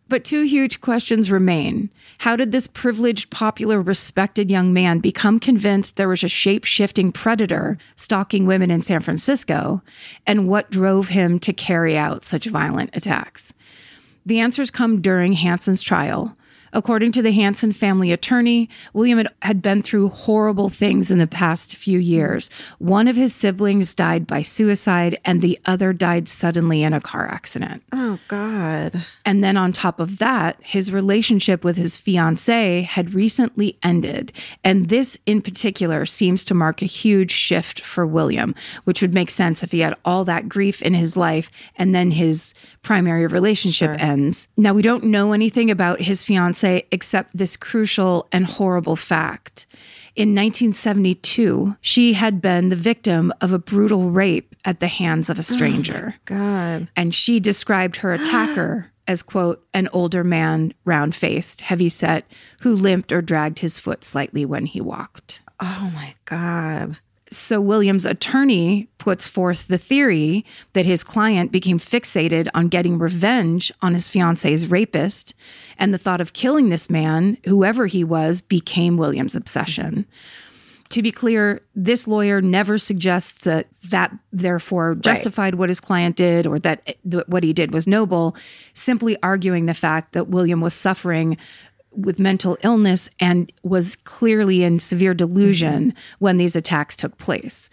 S2: But two huge questions remain. How did this privileged, popular, respected young man become convinced there was a shape shifting predator stalking women in San Francisco? And what drove him to carry out such violent attacks? The answers come during Hanson's trial, According to the Hanson family attorney, William had been through horrible things in the past few years. One of his siblings died by suicide, and the other died suddenly in a car accident.
S1: Oh, God.
S2: And then on top of that, his relationship with his fiancee had recently ended. And this in particular seems to mark a huge shift for William, which would make sense if he had all that grief in his life and then his primary relationship
S1: Sure.
S2: ends. Now, we don't know anything about his fiancee except this crucial and horrible fact. In 1972, she had been the victim of a brutal rape at the hands of a oh stranger
S1: God.
S2: and she described her attacker as quote an older man round faced heavy set who limped or dragged his foot slightly when he walked
S1: Oh, my God.
S2: so william's attorney puts forth the theory that his client became fixated on getting revenge on his fiance's rapist and the thought of killing this man whoever he was became william's obsession to be clear, this lawyer never suggests that that therefore justified what his client did or that it- what he did was noble, simply arguing the fact that William was suffering with mental illness and was clearly in severe delusion mm-hmm. when these attacks took place.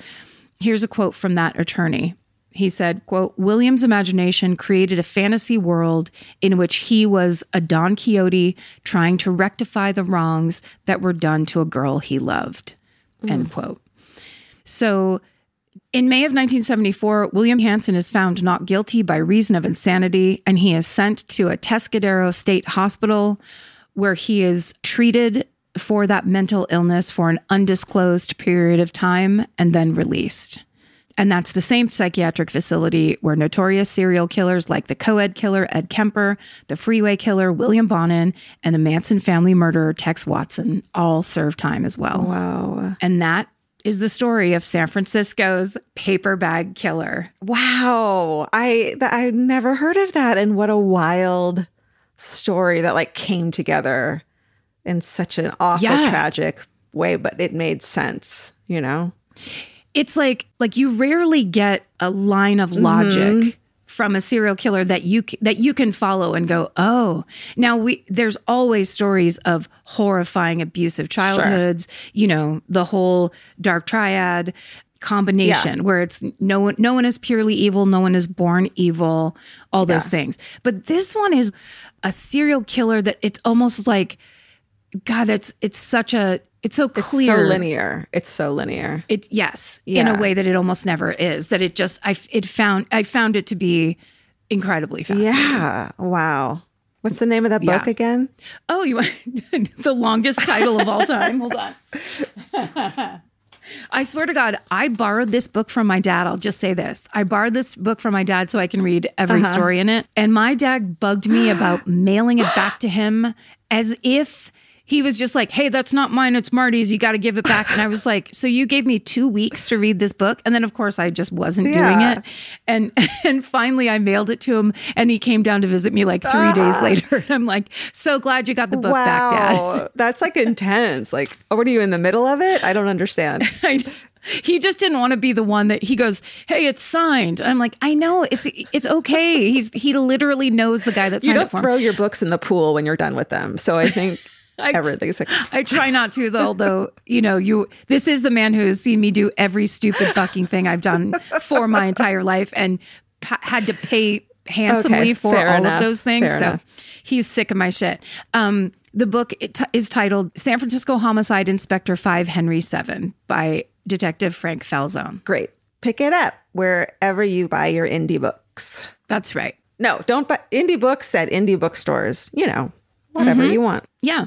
S2: Here's a quote from that attorney. He said, quote, William's imagination created a fantasy world in which he was a Don Quixote trying to rectify the wrongs that were done to a girl he loved. End mm-hmm. quote. So in May of 1974, William Hanson is found not guilty by reason of insanity, and he is sent to Atascadero State Hospital where he is treated for that mental illness for an undisclosed period of time and then released. And that's the same psychiatric facility where notorious serial killers like the co-ed killer Ed Kemper, the freeway killer William Bonin, and the Manson family murderer Tex Watson all serve time as well.
S1: Wow.
S2: And that is the story of San Francisco's paper bag killer.
S1: Wow. I I never heard of that and what a wild story that like came together in such an awful
S2: Yeah.
S1: tragic way but it made sense, you know.
S2: It's like like you rarely get a line of mm-hmm. logic from a serial killer that you that you can follow and go, "Oh." Now we there's always stories of horrifying abusive childhoods, you know, the whole dark triad combination where it's no one no one is purely evil, no one is born evil, all those things. But this one is a serial killer that it's almost like God, that's it's such a it's so clear.
S1: It's so linear. It's so linear.
S2: It's yes, in a way that it almost never is. That it just I it found I found it to be incredibly fascinating.
S1: Yeah. Wow. What's the name of that book
S2: Yeah.
S1: again?
S2: Oh, you the longest title of all time? Hold on. I swear to God, I borrowed this book from my dad. I'll just say this. I borrowed this book from my dad so I can read every
S1: Uh-huh.
S2: story in it. And my dad bugged me about mailing it back to him as if he was just like, hey, that's not mine. It's Marty's. You got to give it back. And I was like, so you gave me two weeks to read this book. And then, of course, I just wasn't doing it. And, and finally, I mailed it to him and he came down to visit me like three days ah. later. And I'm like, so glad you got the book back, Dad.
S1: That's like intense. Like, oh, what are you in the middle of it? I don't understand.
S2: I, he just didn't want to be the one that he goes, "Hey, it's signed." And I'm like, "I know it's it's okay." He's he literally knows the guy that
S1: You don't
S2: it for him.
S1: throw your books in the pool when you're done with them. So I think
S2: I,
S1: everything's like,
S2: I try not to though. Though you know, you this is the man who has seen me do every stupid fucking thing I've done for my entire life and pa- had to pay handsomely
S1: Okay,
S2: for all
S1: enough,
S2: of those things. so
S1: enough.
S2: he's sick of my shit. Um, the book it t- is titled "San Francisco Homicide Inspector Five Henry Seven by Detective Frank Falzone.
S1: great. Pick it up wherever you buy your indie books.
S2: That's right.
S1: No, don't buy indie books at indie bookstores. You know, whatever
S2: Mhm.
S1: you want.
S2: Yeah.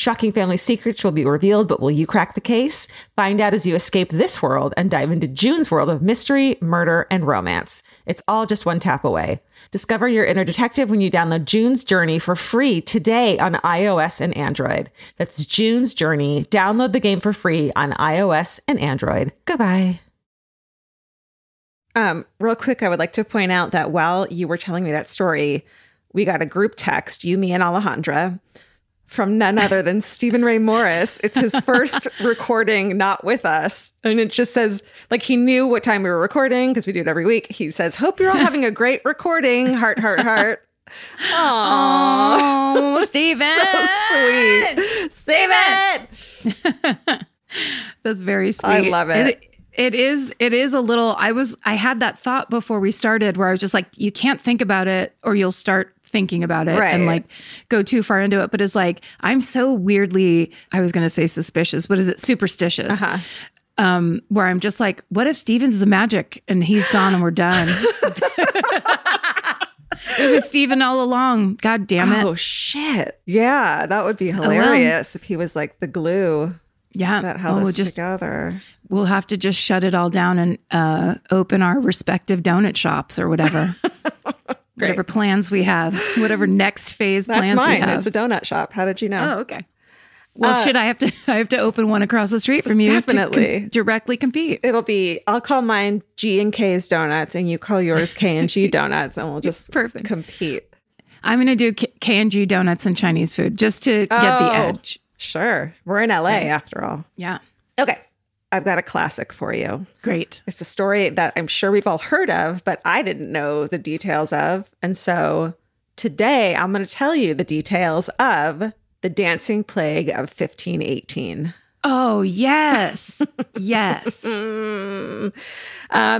S1: Shocking family secrets will be revealed, but will you crack the case? Find out as you escape this world and dive into June's world of mystery, murder, and romance. It's all just one tap away. Discover your inner detective when you download June's Journey for free today on iOS and Android. That's June's Journey. Download the game for free on iOS and Android. Goodbye. Um, real quick, I would like to point out that while you were telling me that story, we got a group text, you, me, and Alejandra from none other than Steven Ray Morris. It's his first recording not with us. And it just says, like, he knew what time we were recording because we do it every week. He says, Hope you're all having a great recording. Heart, heart, heart.
S2: Oh, Steven.
S1: so sweet. Steven.
S2: That's very sweet.
S1: I love it.
S2: it it is it is a little i was i had that thought before we started where i was just like you can't think about it or you'll start thinking about it
S1: Right.
S2: and like go too far into it but it's like i'm so weirdly i was going to say suspicious but is it superstitious
S1: Uh-huh.
S2: um where i'm just like what if steven's the magic and he's gone and we're done it was steven all along god damn it
S1: Oh, shit. Yeah, that would be hilarious if he was like the glue
S2: yeah
S1: that held
S2: well,
S1: us
S2: we'll just
S1: together.
S2: we'll have to just shut it all down and uh open our respective donut shops or whatever whatever plans we have whatever next phase
S1: That's
S2: plans we have
S1: It's a donut shop. How did you know?
S2: Oh, okay. Well,
S1: Uh,
S2: should I have to? I have to open one across the street from you. to com-
S1: Definitely.
S2: directly compete.
S1: It'll be I'll call mine G and K's donuts and you call yours K and G donuts and we'll just
S2: Perfect.
S1: compete.
S2: I'm going to do K- K&G donuts and Chinese food just to get the
S1: Oh.
S2: edge.
S1: Sure. We're in LA after all.
S2: Yeah,
S1: Okay. I've got a classic for you.
S2: great.
S1: It's a story that I'm sure we've all heard of, but I didn't know the details of. And so today I'm going to tell you the details of the dancing plague of 1518.
S2: Oh yes, yes.
S1: Uh,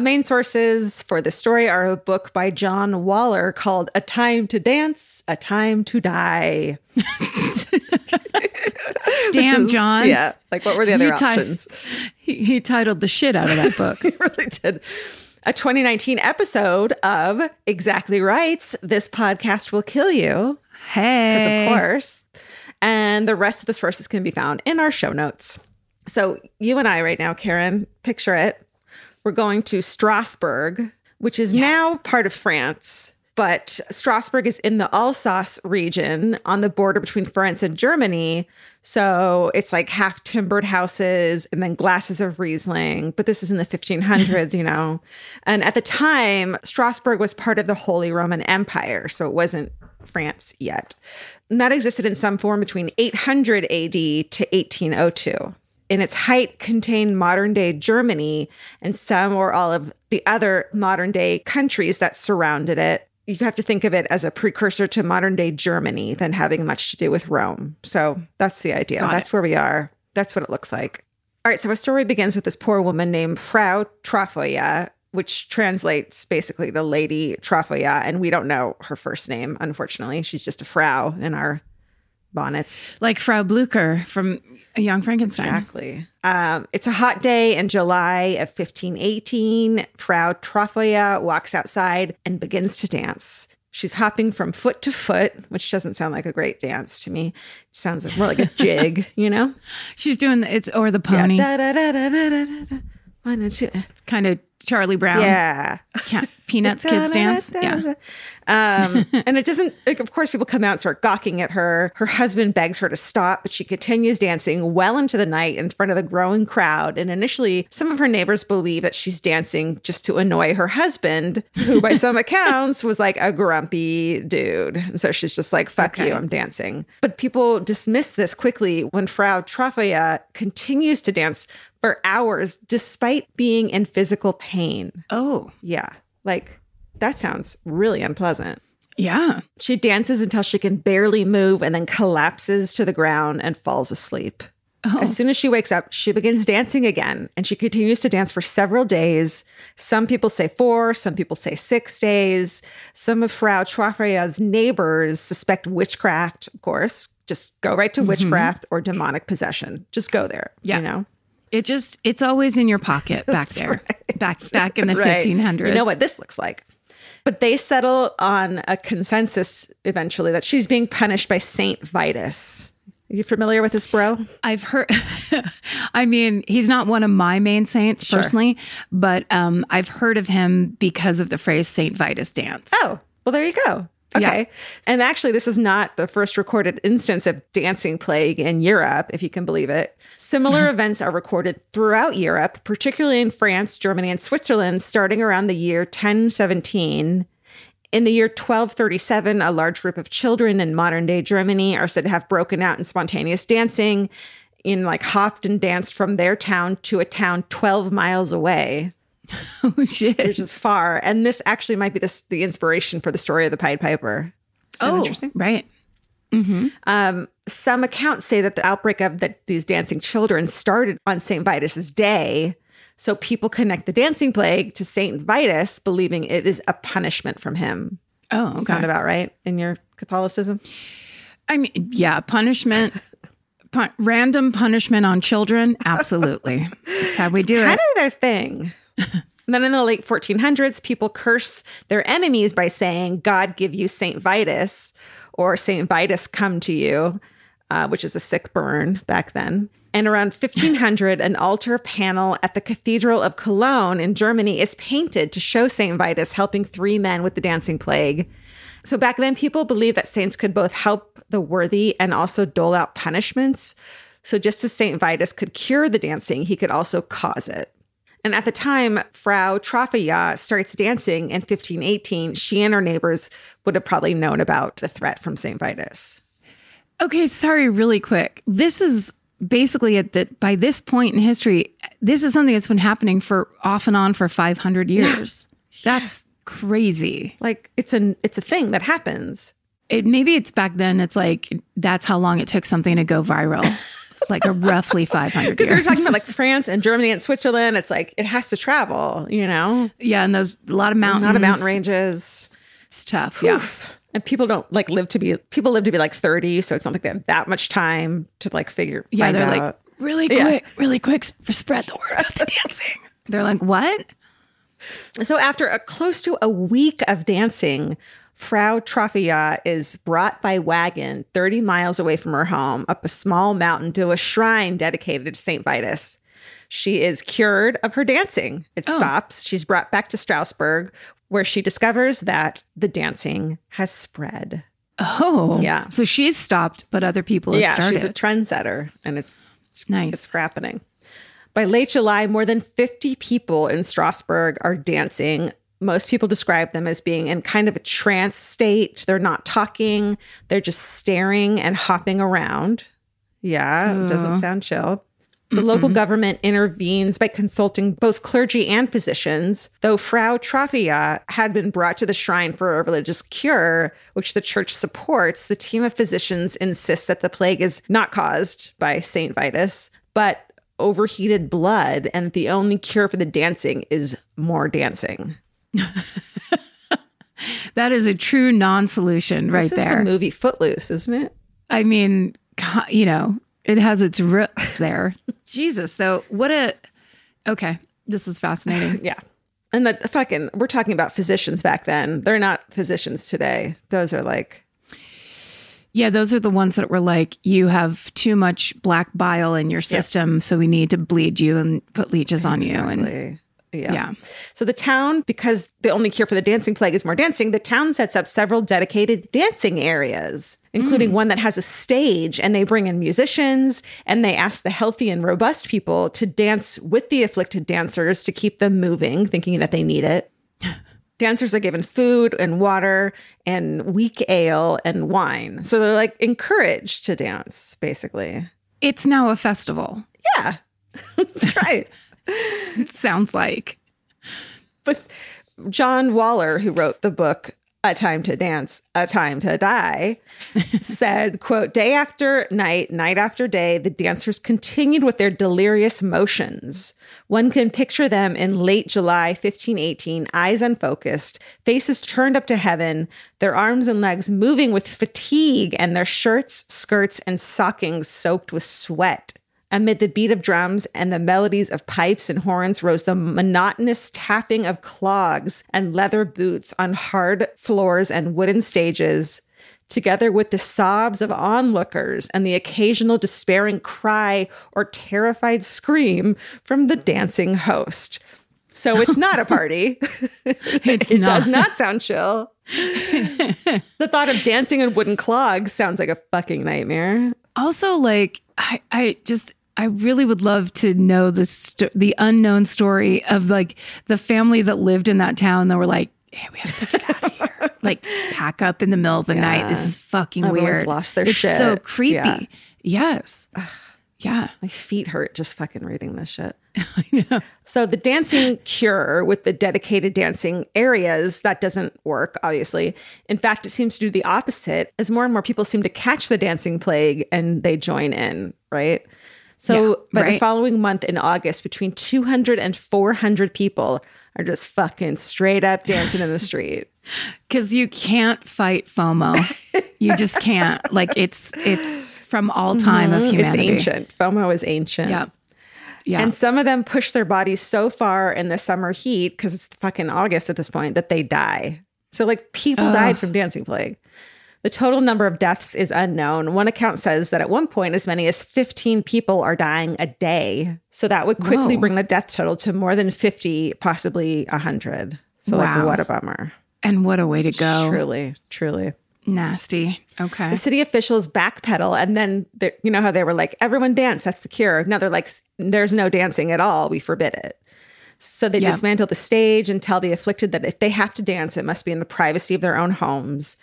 S1: main sources for the story are a book by John Waller called A Time to Dance, A Time to Die.
S2: Damn,
S1: is-
S2: John.
S1: Yeah. Like, what were the other
S2: ti-
S1: options?
S2: He, he titled the shit out of that book.
S1: He really did. A 2019 episode of Exactly Right's, This Podcast Will Kill You,
S2: Hey.
S1: because of course. And the rest of the sources can be found in our show notes. So, you and I, right now, Karen, picture it. We're going to Strasbourg, which is now part of France. But Strasbourg is in the Alsace region on the border between France and Germany. So it's like half timbered houses and then glasses of Riesling. But this is in the 1500s, you know. And at the time, Strasbourg was part of the Holy Roman Empire. So it wasn't France yet. And that existed in some form between 800 AD to 1802. in its height contained modern day Germany and some or all of the other modern day countries that surrounded it. You have to think of it as a precursor to modern day Germany than having much to do with Rome. So that's the idea.
S2: Got
S1: that's
S2: it.
S1: where we are. That's what it looks like. All right, so our story begins with this poor woman named Frau Troffea, which translates basically to Lady Troffea, and we don't know her first name, unfortunately. She's just a Frau in our bonnets.
S2: Like Frau Blucher from A Young Frankenstein.
S1: Exactly. Um, it's a hot day in July of 1518. Frau Troffea walks outside and begins to dance. She's hopping from foot to foot, which doesn't sound like a great dance to me. It sounds like more like a jig, you know?
S2: She's doing the, it's or the pony,
S1: Da, da, da, da, da, da, da, da. One and two.
S2: kind of Charlie Brown.
S1: Yeah.
S2: Peanuts kids dance. Yeah.
S1: Um, and it doesn't, like, of course, people come out and start gawking at her. Her husband begs her to stop, but she continues dancing well into the night in front of the growing crowd. And initially, some of her neighbors believe that she's dancing just to annoy her husband, who, by some accounts, was like a grumpy dude. And so she's just like, fuck
S2: Okay.
S1: you, I'm dancing. But people dismiss this quickly when Frau Troffea continues to dance for hours despite being in physical pain.
S2: Oh,
S1: Yeah. Like that sounds really unpleasant.
S2: yeah.
S1: She dances until she can barely move and then collapses to the ground and falls asleep.
S2: Oh.
S1: As soon as she wakes up, she begins dancing again and she continues to dance for several days. Some people say four, some people say six days. Some of Frau Troffea's neighbors suspect witchcraft, of course. Just go right to mm-hmm. witchcraft or demonic possession. Just go there.
S2: Yeah.
S1: You know?
S2: It just it's always in your pocket back there. Back back in the
S1: Right.
S2: 1500s.
S1: You know what this looks like. But they settle on a consensus eventually that she's being punished by Saint Vitus. Are you familiar with this bro?
S2: I've heard. I mean, he's not one of my main saints
S1: Sure.
S2: personally, but um, I've heard of him because of the phrase Saint Vitus dance.
S1: Oh, well, there you go. Okay.
S2: Yeah.
S1: And actually, this is not the first recorded instance of dancing plague in Europe, if you can believe it. Similar events are recorded throughout Europe, particularly in France, Germany, and Switzerland, starting around the year 1017. In the year 1237, a large group of children in modern day Germany are said to have broken out in spontaneous dancing, in like hopped and danced from their town to a town 12 miles away
S2: Oh shit!
S1: which is far. And this actually might be this, the inspiration for the story of the Pied Piper.
S2: Oh,
S1: interesting?
S2: right.
S1: Um, some accounts say that the outbreak of the, these dancing children started on St. Vitus's day. So people connect the dancing plague to St. Vitus, believing it is a punishment from him.
S2: Oh, okay.
S1: Sound about right in your Catholicism?
S2: I mean, yeah, punishment, pun- random punishment on children. Absolutely, that's how we do
S1: kind
S2: it.
S1: of their thing. And then in the late 1400s, people curse their enemies by saying, God give you St. Vitus or St. Vitus come to you, uh, which is a sick burn back then. And around 1500, an altar panel at the Cathedral of Cologne in Germany is painted to show St. Vitus helping three men with the dancing plague. So back then, people believed that saints could both help the worthy and also dole out punishments. So just as St. Vitus could cure the dancing, he could also cause it. And at the time, Frau Troffea starts dancing in 1518. She and her neighbors would have probably known about the threat from St. Vitus.
S2: Okay, sorry, really quick. This is basically at that by this point in history, this is something that's been happening for off and on for 500 years. That's crazy.
S1: Like it's a it's a thing that happens.
S2: It maybe it's back then. It's like that's how long it took something to go viral, like a roughly 500
S1: Because we're talking about like France and Germany and Switzerland. It's like it has to travel, you know,
S2: yeah, and those a lot of mountains.
S1: a mountain ranges.
S2: It's tough. Yeah.
S1: And people don't like live to be people live to be like 30, so it's not like they have that much time to like figure
S2: Yeah, they're
S1: out.
S2: like really
S1: Yeah.
S2: quick, really quick, sp- spread the word about the dancing. They're like, what?
S1: So after a close to a week of dancing, Frau Troffea is brought by wagon 30 miles away from her home up a small mountain to a shrine dedicated to St. Vitus. She is cured of her dancing. It
S2: Oh.
S1: stops. She's brought back to Strasbourg, where she discovers that the dancing has spread.
S2: Oh,
S1: Yeah.
S2: So she's stopped, but other people have
S1: yeah,
S2: started.
S1: she's a trendsetter, and it's
S2: nice.
S1: it's happening. By late July, more than 50 people in Strasbourg are dancing. Most people describe them as being in kind of a trance state. They're not talking, they're just staring and hopping around. Yeah, it doesn't
S2: Oh.
S1: sound chill. The local government intervenes by consulting both clergy and physicians, though Frau Troffea had been brought to the shrine for a religious cure, which the church supports. The team of physicians insists that the plague is not caused by St. Vitus, but overheated blood, and the only cure for the dancing is more dancing.
S2: That is a true non-solution right there.
S1: the movie Footloose, isn't it?
S2: I mean, you know, it has its roots there. Jesus, though, what a okay. This is fascinating.
S1: Yeah. And the fucking, we're talking about physicians back then. They're not physicians today. Those are like,
S2: Yeah, those are the ones that were like, you have too much black bile in your system, so we need to bleed you and put leeches on you. And
S1: Exactly. Yeah.
S2: yeah,
S1: So the town, because the only cure for the dancing plague is more dancing, the town sets up several dedicated dancing areas, including mm. one that has a stage, and they bring in musicians and they ask the healthy and robust people to dance with the afflicted dancers to keep them moving, thinking that they need it. Dancers are given food and water and weak ale and wine. So they're like encouraged to dance, basically.
S2: it's now a festival.
S1: Yeah, that's right.
S2: It sounds like.
S1: But John Waller, who wrote the book A Time to Dance, A Time to Die, said, quote, day after night, night after day, the dancers continued with their delirious motions. One can picture them in late July 1518, eyes unfocused, faces turned up to heaven, their arms and legs moving with fatigue, and their shirts, skirts, and stockings soaked with sweat. Amid the beat of drums and the melodies of pipes and horns rose the monotonous tapping of clogs and leather boots on hard floors and wooden stages, together with the sobs of onlookers and the occasional despairing cry or terrified scream from the dancing host. So it's not a party.
S2: It's
S1: it
S2: not.
S1: does not sound chill. the thought of dancing in wooden clogs sounds like a fucking nightmare.
S2: Also, like, I, I just, I really would love to know the st- the unknown story of like the family that lived in that town that were like, hey, we have to get out of here. like, pack up in the middle of the night. This is fucking
S1: Everyone's
S2: weird.
S1: lost their
S2: it's so creepy.
S1: Yeah.
S2: Yes. yeah.
S1: My feet hurt just fucking reading this shit. So the dancing cure with the dedicated dancing areas that doesn't work obviously. In fact, it seems to do the opposite as more and more people seem to catch the dancing plague and they join in, right? So
S2: Yeah,
S1: by the following month in August between 200 and 400 people are just fucking straight up dancing in the street.
S2: Because you can't fight FOMO. you just can't. Like, it's, it's from all time of mm-hmm. humanity.
S1: It's ancient. FOMO is ancient.
S2: Yeah. Yeah.
S1: And some of them push their bodies so far in the summer heat because it's fucking August at this point that they die. So, like, people died from dancing plague. The total number of deaths is unknown. One account says that at one point, as many as 15 people are dying a day. So, that would quickly
S2: Whoa.
S1: bring the death total to more than 50, possibly 100. So,
S2: Wow.
S1: like, what a bummer.
S2: and what a way to go.
S1: Truly, truly.
S2: Nasty. Okay.
S1: The city officials backpedal, and then you know how they were like, "Everyone dance, that's the cure." Now they're like, "There's no dancing at all. We forbid it." So they
S2: Yeah.
S1: dismantle the stage and tell the afflicted that if they have to dance, it must be in the privacy of their own homes.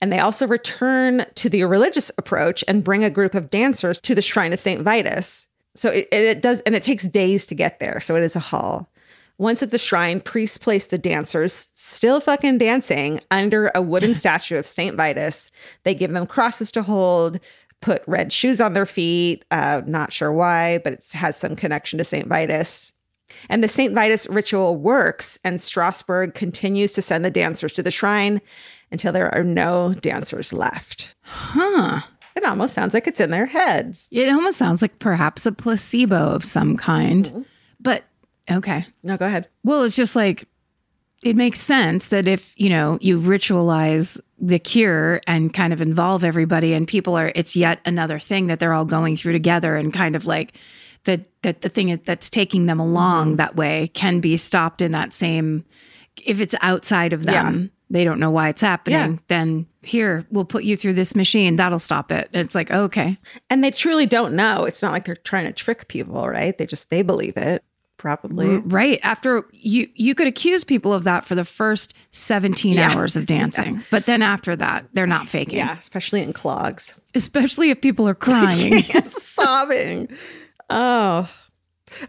S1: And they also return to the religious approach and bring a group of dancers to the shrine of Saint Vitus. So it, it, does, and it takes days to get there. So it is a haul. Once at the shrine, priests place the dancers, still fucking dancing, under a wooden statue of Saint Vitus. They give them crosses to hold, put red shoes on their feet. Uh, not sure why, but it has some connection to Saint Vitus. And the St. Vitus ritual works, and Strasbourg continues to send the dancers to the shrine until there are no dancers left.
S2: Huh.
S1: It almost sounds like it's in their heads.
S2: It almost sounds like perhaps a placebo of some kind. Mm-hmm. But okay.
S1: No, go ahead.
S2: Well, it's just like it makes sense that if, you know, you ritualize the cure and kind of involve everybody and people are it's yet another thing that they're all going through together and kind of like that that the thing that's taking them along mm-hmm. that way can be stopped in that same if it's outside of them they don't know why it's happening
S1: Yeah.
S2: then here we'll put you through this machine that'll stop it and it's like okay
S1: And they truly don't know. It's not like they're trying to trick people, right? They just they believe it. Probably.
S2: Right. After you you could accuse people of that for the first 17
S1: Yeah.
S2: hours of dancing. But then after that, they're not faking.
S1: Yeah, especially in clogs.
S2: Especially if people are crying.
S1: sobbing. Oh,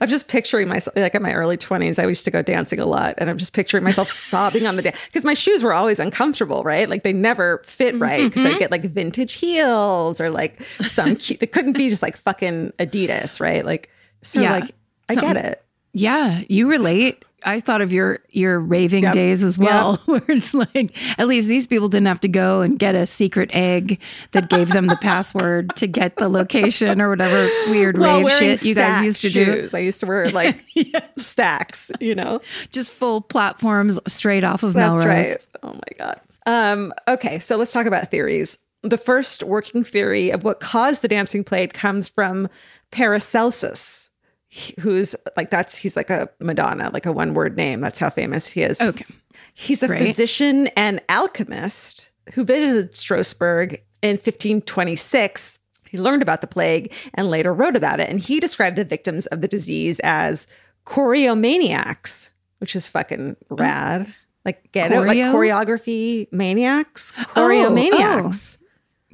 S1: I'm just picturing myself like in my early 20s. I used to go dancing a lot, and I'm just picturing myself sobbing on the dance because my shoes were always uncomfortable, right? Like they never fit mm-hmm, right because I mm-hmm. get like vintage heels or like some cute. They couldn't be just like fucking Adidas, right? Like so,
S2: Yeah.
S1: like I get it.
S2: Yeah, you relate. I thought of your your raving
S1: Yep.
S2: days as well, where it's like at least these people didn't have to go and get a secret egg that gave them the password to get the location or whatever weird rave shit you guys used to do.
S1: I used to wear like stacks, you know.
S2: Just full platforms straight off of
S1: That's
S2: Melrose.
S1: right. Oh my god. Um, okay, so let's talk about theories. The first working theory of what caused the dancing plague comes from Paracelsus, who's like that's he's like a Madonna, like a one word name. That's how famous he is.
S2: Okay.
S1: He's a physician and alchemist who visited Strasbourg in 1526. He learned about the plague and later wrote about it. And he described the victims of the disease as choreomaniacs, which is fucking rad. Like, get it? Like choreography maniacs? Choreomaniacs.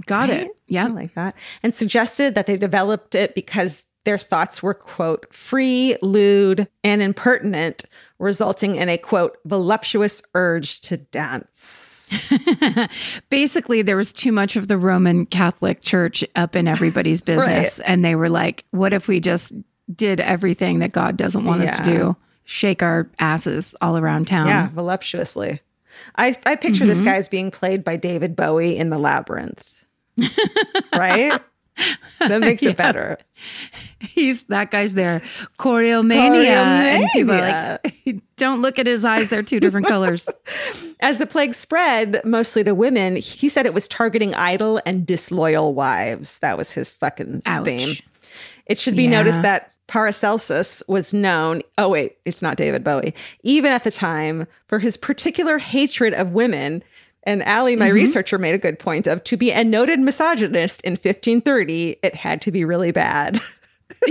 S2: Got
S1: Right?
S2: it. Yeah.
S1: Like that. And suggested that they developed it because their thoughts were, quote, free, lewd, and impertinent, resulting in a, quote, voluptuous urge to dance.
S2: Basically, there was too much of the Roman Catholic Church up in everybody's business. And they were like, what if we just did everything that God doesn't want us to do? Shake our asses all around town.
S1: yeah, voluptuously. I, I picture this mm-hmm. guy as being played by David Bowie in The Labyrinth. right? That makes it better.
S2: He's that guy's there. Choreomania. And people are like, don't look at his eyes. They're two different colors.
S1: As the plague spread, mostly to women, he said it was targeting idle and disloyal wives. That was his fucking
S2: Ouch.
S1: theme. It should be
S2: Yeah.
S1: noticed that Paracelsus was known, oh, wait, it's not David Bowie, even at the time for his particular hatred of women. And Allie, my mm-hmm. researcher, made a good point of to be a noted misogynist in 1530, it had to be really bad.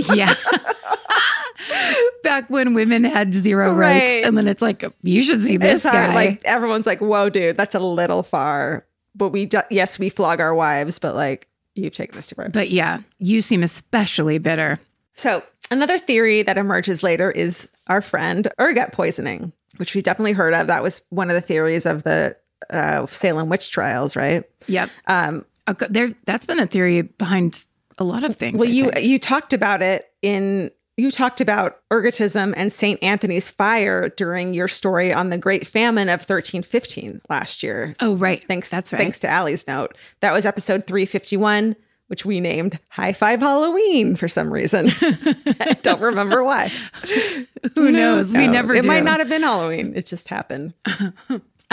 S2: Yeah. Back when women had zero
S1: Right.
S2: rights. And then it's like, you should see this
S1: It's hard,
S2: guy.
S1: Like everyone's like, whoa, dude, that's a little far. But we, ju- yes, we flog our wives, but like you've taken this too far.
S2: but yeah, you seem especially bitter.
S1: So, another theory that emerges later is our friend ergot poisoning, which we definitely heard of. That was one of the theories of the uh, Salem witch trials, right?
S2: Yep.
S1: Um,
S2: There, that's been a theory behind a lot of things.
S1: well,
S2: I
S1: you
S2: think.
S1: you talked about it in you talked about ergotism and Saint Anthony's fire during your story on the Great Famine of 1315 last year.
S2: Oh, right.
S1: Thanks,
S2: That's right.
S1: Thanks to Allie's note. That was episode 351, which we named High Five Halloween for some reason. I don't remember why.
S2: Who knows? We never
S1: It
S2: do.
S1: might not have been Halloween. It just happened.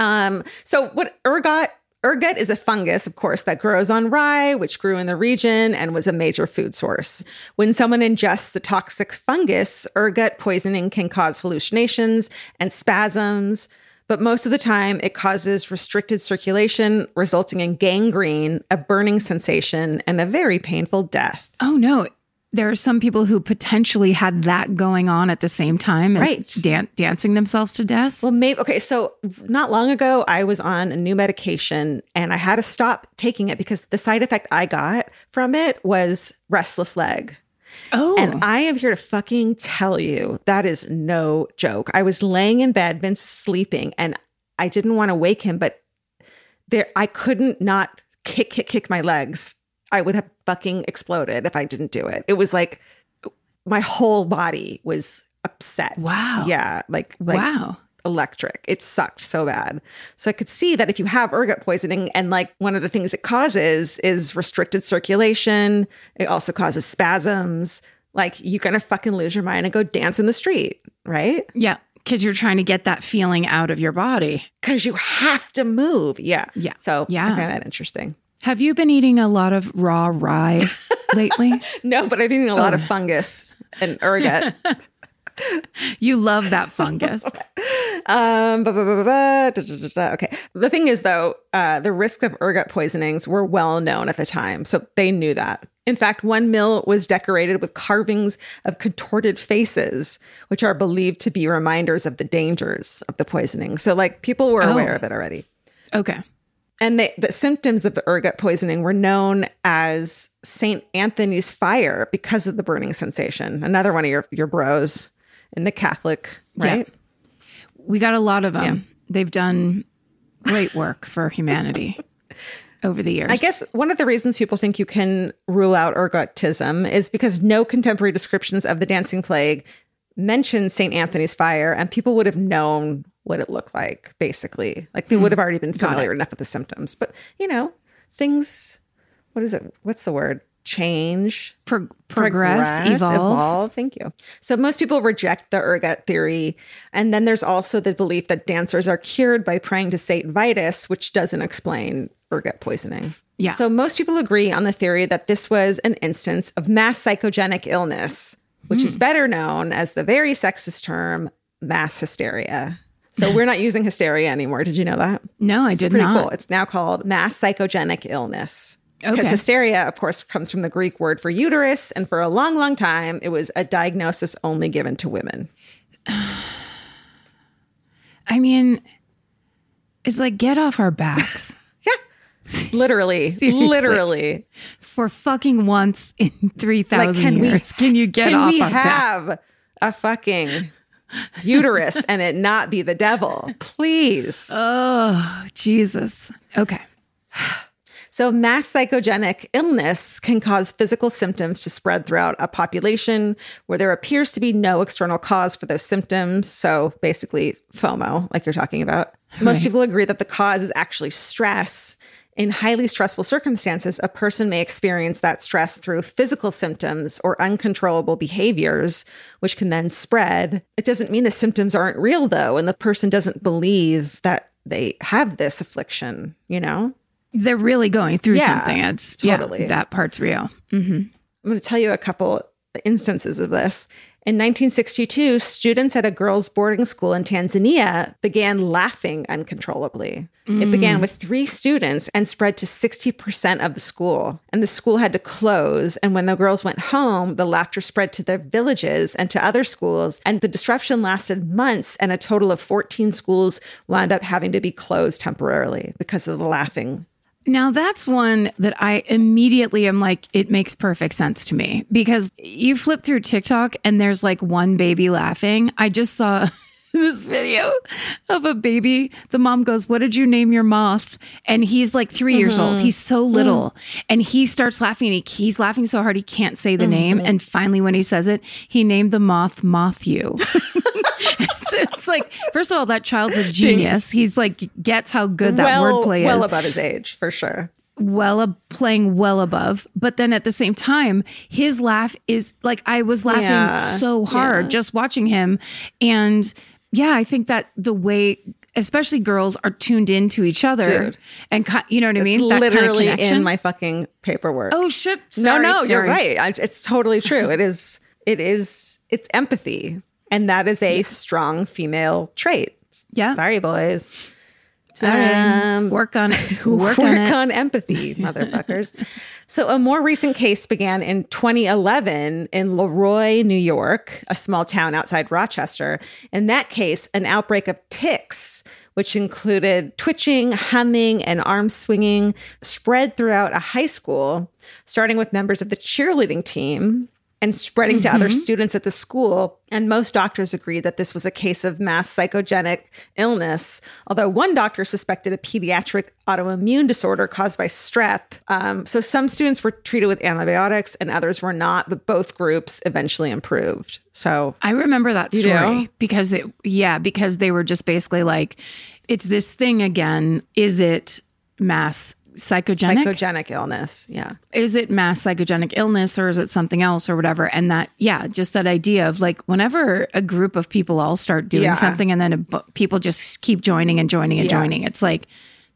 S1: um, so what ergot ergot is a fungus, of course, that grows on rye, which grew in the region and was a major food source. When someone ingests the toxic fungus, ergot poisoning can cause hallucinations and spasms. But most of the time, it causes restricted circulation, resulting in gangrene, a burning sensation, and a very painful death.
S2: Oh, no. There are some people who potentially had that going on at the same time as
S1: Right.
S2: dan- dancing themselves to death.
S1: Well, maybe okay. So not long ago, I was on a new medication and I had to stop taking it because the side effect I got from it was restless leg.
S2: oh,
S1: And I am here to fucking tell you that is no joke. I was laying in bed, been sleeping, and I didn't want to wake him, but there I couldn't not kick kick kick my legs. I would have fucking exploded if I didn't do it. It was like my whole body was upset.
S2: Wow.
S1: Yeah, like like
S2: wow.
S1: electric. It sucked so bad. So I could see that if you have ergot poisoning and like one of the things it causes is restricted circulation, it also causes spasms. Like you're gonna fucking lose your mind and go dance in the street, right?
S2: Yeah. Because you're trying to get that feeling out of your body.
S1: Because you have to move. Yeah.
S2: Yeah.
S1: So
S2: Yeah.
S1: I find that interesting.
S2: Have you been eating a lot of raw rye lately?
S1: No, but I've been eating a lot of fungus and ergot.
S2: You love that fungus.
S1: Um, ba- ba- ba- ba- ba, da- da- da- okay. The thing is, though, uh, the risk of ergot poisonings were well known at the time, so they knew that. In fact, one mill was decorated with carvings of contorted faces, which are believed to be reminders of the dangers of the poisoning. So, like, people were
S2: Oh.
S1: aware of it already.
S2: Okay.
S1: And they, the symptoms of the ergot poisoning were known as St. Anthony's fire because of the burning sensation. Another one of your, your bros in the Catholic, right?
S2: Yeah. We got a lot of them. Yeah. They've done great work for humanity over the years.
S1: I guess one of the reasons people think you can rule out ergotism is because no contemporary descriptions of the dancing plague mention St. Anthony's fire, and people would have known what it looked like, basically. Like they mm. would have already been familiar enough with the symptoms. But, you know, things, what is it? What's the word? Change,
S2: Pro- progress, progress evolve. evolve.
S1: Thank you. So most people reject the ergot theory. And then there's also the belief that dancers are cured by praying to St. Vitus, which doesn't explain ergot poisoning.
S2: Yeah.
S1: So most people agree on the theory that this was an instance of mass psychogenic illness, which mm. is hmm. better known as the very sexist term mass hysteria. So we're not using hysteria anymore. Did you know that?
S2: No, I
S1: it's
S2: did
S1: pretty
S2: not.
S1: Cool. It's now called mass psychogenic illness.
S2: Because
S1: okay. hysteria, of course, comes from the Greek word for uterus, and for a long, long time, it was a diagnosis only given to women.
S2: I mean, it's like get off our backs.
S1: yeah, literally, literally.
S2: For fucking once in three thousand like, years, we, can you get
S1: can
S2: off?
S1: we have
S2: back?
S1: a fucking uterus and it not be the devil. Please.
S2: Oh, Jesus. Okay.
S1: So, mass psychogenic illness can cause physical symptoms to spread throughout a population where there appears to be no external cause for those symptoms. So, basically, FOMO, like you're talking about. Most right. people agree that the cause is actually stress in highly stressful circumstances, a person may experience that stress through physical symptoms or uncontrollable behaviors, which can then spread. It doesn't mean the symptoms aren't real, though, and the person doesn't believe that they have this affliction, you know?
S2: They're really going through
S1: yeah,
S2: something. It's totally. Yeah, that part's real. Mm-hmm. I'm
S1: going to tell you a couple instances of this. In 1962, students at a girls' boarding school in Tanzania began laughing uncontrollably. Mm. It began with three students and spread to 60% of the school. And the school had to close. And when the girls went home, the laughter spread to their villages and to other schools. And the disruption lasted months. And a total of 14 schools wound up having to be closed temporarily because of the laughing
S2: now that's one that I immediately am like, it makes perfect sense to me because you flip through TikTok and there's like one baby laughing. I just saw this video of a baby. The mom goes, What did you name your moth? And he's like 3 mm-hmm. years old. He's so mm-hmm. little. Mm-hmm. And he starts laughing and he, he's laughing so hard he can't say the mm-hmm. name. And finally, when he says it, he named the moth Moth-You. it's, it's, like, first of all, that child's a genius. He's like, gets how good that
S1: well,
S2: wordplay is.
S1: Well above his age, for sure
S2: well playing well above but then at the same time his laugh is like i was laughing yeah, so hard yeah. just watching him and yeah, I think that the way especially girls are tuned into each other Dude, and you know what I mean?
S1: That literally kind of in my fucking paperwork.
S2: Oh shit.
S1: Sorry, no, no, sorry. you're right. I, it's totally true. it is it is it's empathy and that is a yeah. strong female trait.
S2: Yeah.
S1: Sorry boys.
S2: Sorry. Um, work on it. Work,
S1: work on, it. on empathy, motherfuckers. so, a more recent case began in 2011 in LeRoy, New York, a small town outside Rochester. In that case, an outbreak of tics, which included twitching, humming, and arm swinging, spread throughout a high school, starting with members of the cheerleading team and spreading mm-hmm. to other mm-hmm. students at the school. And most doctors agreed that this was a case of mass psychogenic illness, although one doctor suspected a pediatric autoimmune disorder caused by strep. Um, so some students were treated with antibiotics and others were not, but both groups eventually improved. So
S2: I remember that story because it, yeah, because they were just basically like, it's this thing again. Is it mass psychogenic
S1: psychogenic illness yeah
S2: is it mass psychogenic illness or is it something else or whatever and that yeah just that idea of like whenever a group of people all start doing yeah. something and then a, people just keep joining and joining and yeah. joining it's like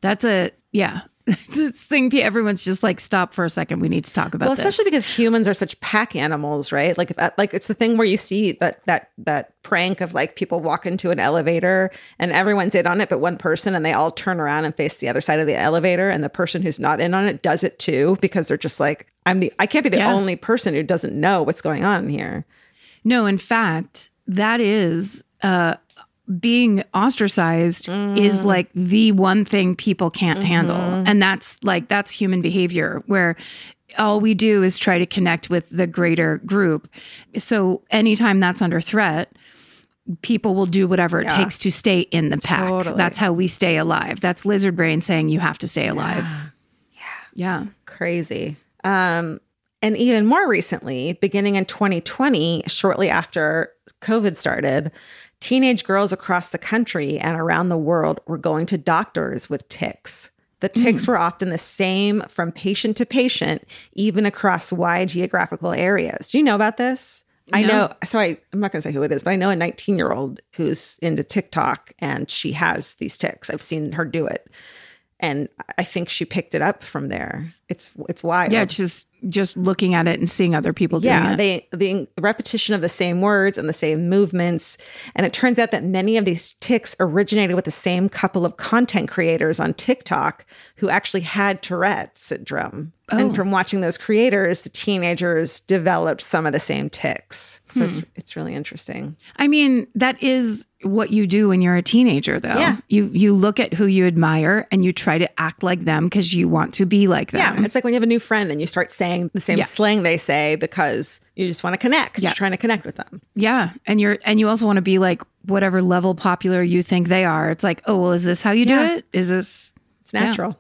S2: that's a yeah this thing everyone's just like stop for a second we need to talk about
S1: well especially
S2: this.
S1: because humans are such pack animals right like if, like it's the thing where you see that that that prank of like people walk into an elevator and everyone's in on it but one person and they all turn around and face the other side of the elevator and the person who's not in on it does it too because they're just like i'm the i can't be the yeah. only person who doesn't know what's going on here
S2: no in fact that is uh being ostracized is like the one thing people can't handle. And that's like, that's human behavior where all we do is try to connect with the greater group. So anytime that's under threat, people will do whatever it takes to stay in the pack.
S1: Totally.
S2: That's how we stay alive. That's lizard brain saying you have to stay alive. Yeah. Yeah.
S1: crazy. Um, and even more recently, beginning in 2020, shortly after COVID started, teenage girls across the country and around the world were going to doctors with tics. The tics mm. were often the same from patient to patient, even across wide geographical areas. Do you know about this? I know. So I, I'm not going to say who it is, but I know a 19 year old who's into TikTok and she has these tics. I've seen her do it. And I think she picked it up from there. It's it's wild.
S2: Yeah. Just, just looking at it and seeing other people doing
S1: Yeah,
S2: it.
S1: they the repetition of the same words and the same movements, and it turns out that many of these tics originated with the same couple of content creators on TikTok who actually had Tourette's syndrome.
S2: Oh.
S1: And from watching those creators, the teenagers developed some of the same tics. So
S2: Hmm.
S1: it's it's really interesting.
S2: I mean, that is what you do when you're a teenager though.
S1: Yeah.
S2: You you look at who you admire and you try to act like them because you want to be like them.
S1: Yeah, it's like when you have a new friend and you start saying the same
S2: Yeah.
S1: slang they say because you just want to connect.
S2: Yeah.
S1: You're trying to connect with them.
S2: Yeah. And you're and you also want to be like whatever level popular you think they are. It's like, oh well, is this how you do it? Is this
S1: It's natural.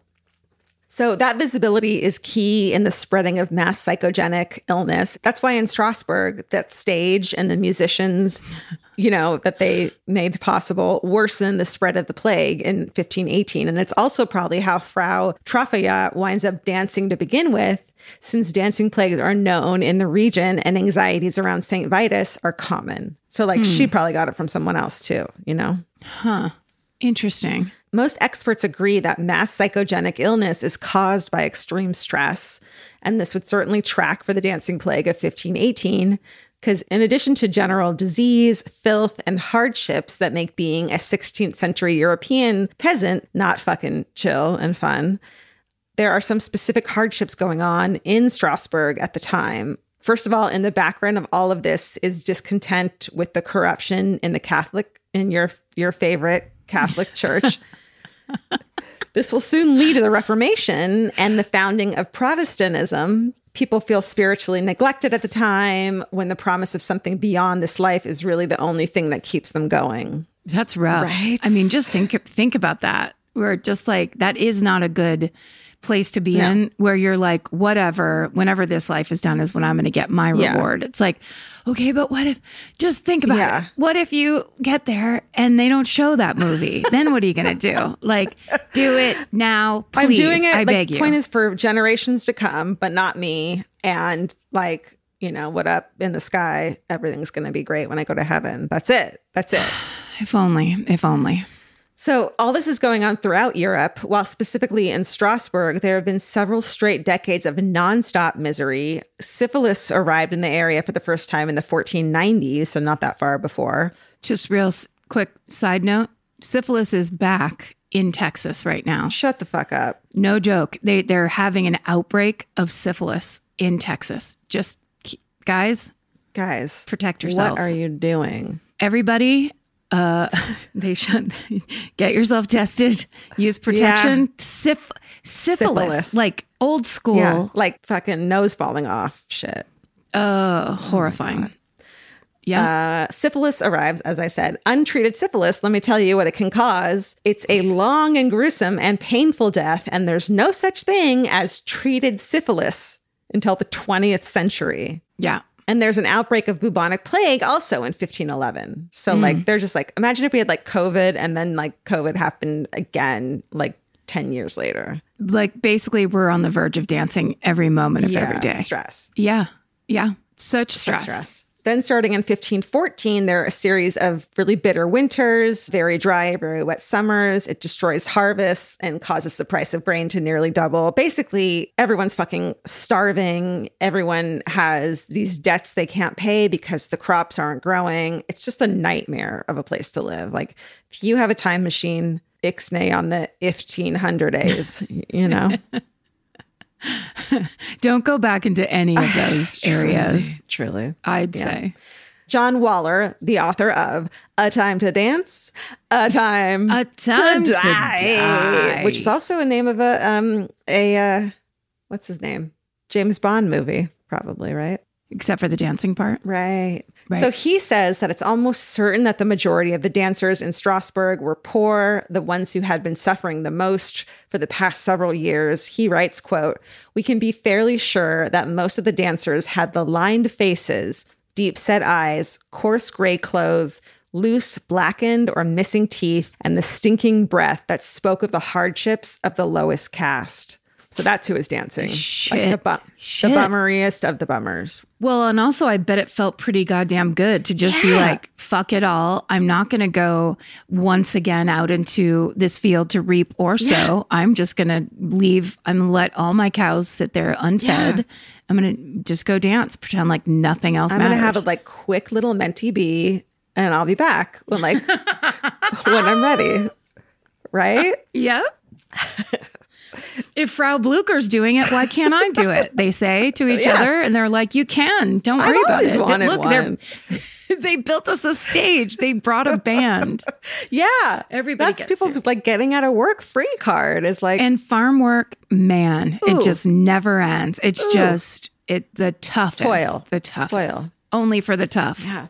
S1: So that visibility is key in the spreading of mass psychogenic illness. That's why in Strasbourg, that stage and the musicians, you know, that they made possible worsen the spread of the plague in 1518. And it's also probably how Frau Troffea winds up dancing to begin with, since dancing plagues are known in the region and anxieties around St. Vitus are common. So, like, she hmm. probably got it from someone else too, you know? Huh.
S2: Interesting?
S1: Most experts agree that mass psychogenic illness is caused by extreme stress, and this would certainly track for the dancing plague of 1518. Because in addition to general disease, filth, and hardships that make being a 16th century European peasant not fucking chill and fun, there are some specific hardships going on in Strasbourg at the time. First of all, in the background of all of this is discontent with the corruption in the Catholic, in your your favorite Catholic Church. this will soon lead to the Reformation and the founding of Protestantism. People feel spiritually neglected at the time when the promise of something beyond this life is really the only thing that keeps them going.
S2: That's rough.
S1: Right?
S2: I mean, just think think about that. We're just like that is not a good place to be in where you're like, whatever, whenever this life is done is when I'm gonna get my
S1: Yeah.
S2: reward. It's like, okay, but what if just think about
S1: Yeah.
S2: it. What if you get there and they don't show that movie? then what are you gonna do? Like, do it now, please.
S1: I'm doing it.
S2: I
S1: like,
S2: beg
S1: the
S2: you.
S1: point is for generations to come, but not me. And like, you know, what up in the sky? Everything's going to be great when I go to heaven. That's it. That's it.
S2: if only, if only.
S1: So, all this is going on throughout Europe, while specifically in Strasbourg, there have been several straight decades of nonstop misery. Syphilis arrived in the area for the first time in the 1490s, so not that far before.
S2: Just real quick side note: syphilis is back in Texas right now.
S1: Shut the fuck up.
S2: No joke. They they're having an outbreak of syphilis in Texas. Just guys,
S1: Guys,
S2: protect yourselves.
S1: what are you doing?
S2: Everybody, uh, they should get yourself tested. Use protection. Syph- syphilis,
S1: Syphilis.
S2: like old school.
S1: Yeah, like fucking nose falling off shit.
S2: Uh, horrifying. yeah.
S1: Uh, syphilis arrives, as I said. Untreated syphilis, let me tell you what it can cause. It's a long and gruesome and painful death, and there's no such thing as treated syphilis until the 20th century.
S2: yeah.
S1: And there's an outbreak of bubonic plague also in 1511. So, hmm. like, they're just like, imagine if we had like COVID and then like COVID happened again like 10 years later.
S2: Like basically, we're on the verge of dancing every moment of every day.
S1: Stress.
S2: Yeah. Yeah. Such stress.
S1: stress. Then, starting in 1514, there are a series of really bitter winters, very dry, very wet summers. It destroys harvests and causes the price of grain to nearly double. Basically, everyone's fucking starving. Everyone has these debts they can't pay because the crops aren't growing. It's just a nightmare of a place to live. Like, if you have a time machine, ixnay on the 1500 days, you know?
S2: Don't go back into any of those areas.
S1: Truly.
S2: I'd say.
S1: John Waller, the author of A Time to Dance, A Time,
S2: A Time to Die.
S1: which is also a name of a um a uh, what's his name? James Bond movie, probably, right?
S2: Except for the dancing part.
S1: Right.
S2: Right.
S1: So he says that it's almost certain that the majority of the dancers in Strasbourg were poor, the ones who had been suffering the most for the past several years. He writes, quote, "We can be fairly sure that most of the dancers had the lined faces, deep set eyes, coarse gray clothes, loose, blackened or missing teeth, and the stinking breath that spoke of the hardships of the lowest caste." So that's who was dancing. Like the,
S2: Shit.
S1: the bummeriest of the bummers.
S2: Well, and also I bet it felt pretty goddamn good to just be like, fuck it all. I'm not going to go once again out into this field to reap or sow. I'm just going to leave. I'm going to let all my cows sit there unfed.
S1: Yeah.
S2: I'm going to just go dance, pretend like nothing else
S1: I'm
S2: matters.
S1: gonna have a like quick little mentee bee, and I'll be back when like when I'm ready. Right?
S2: Yep. If Frau Blucher's doing it, why can't I do it? They say to each
S1: Yeah.
S2: other, and they're like, "You can. Don't worry about it."
S1: wanted
S2: Look,
S1: one.
S2: they built us a stage. They brought a band.
S1: Yeah.
S2: Everybody
S1: That's people's like getting out of work free card is like
S2: And farm work, man,
S1: Ooh.
S2: it just never ends. It's
S1: Ooh.
S2: just it the toughest,
S1: Toil.
S2: the toughest,
S1: Toil.
S2: only for the tough.
S1: Yeah.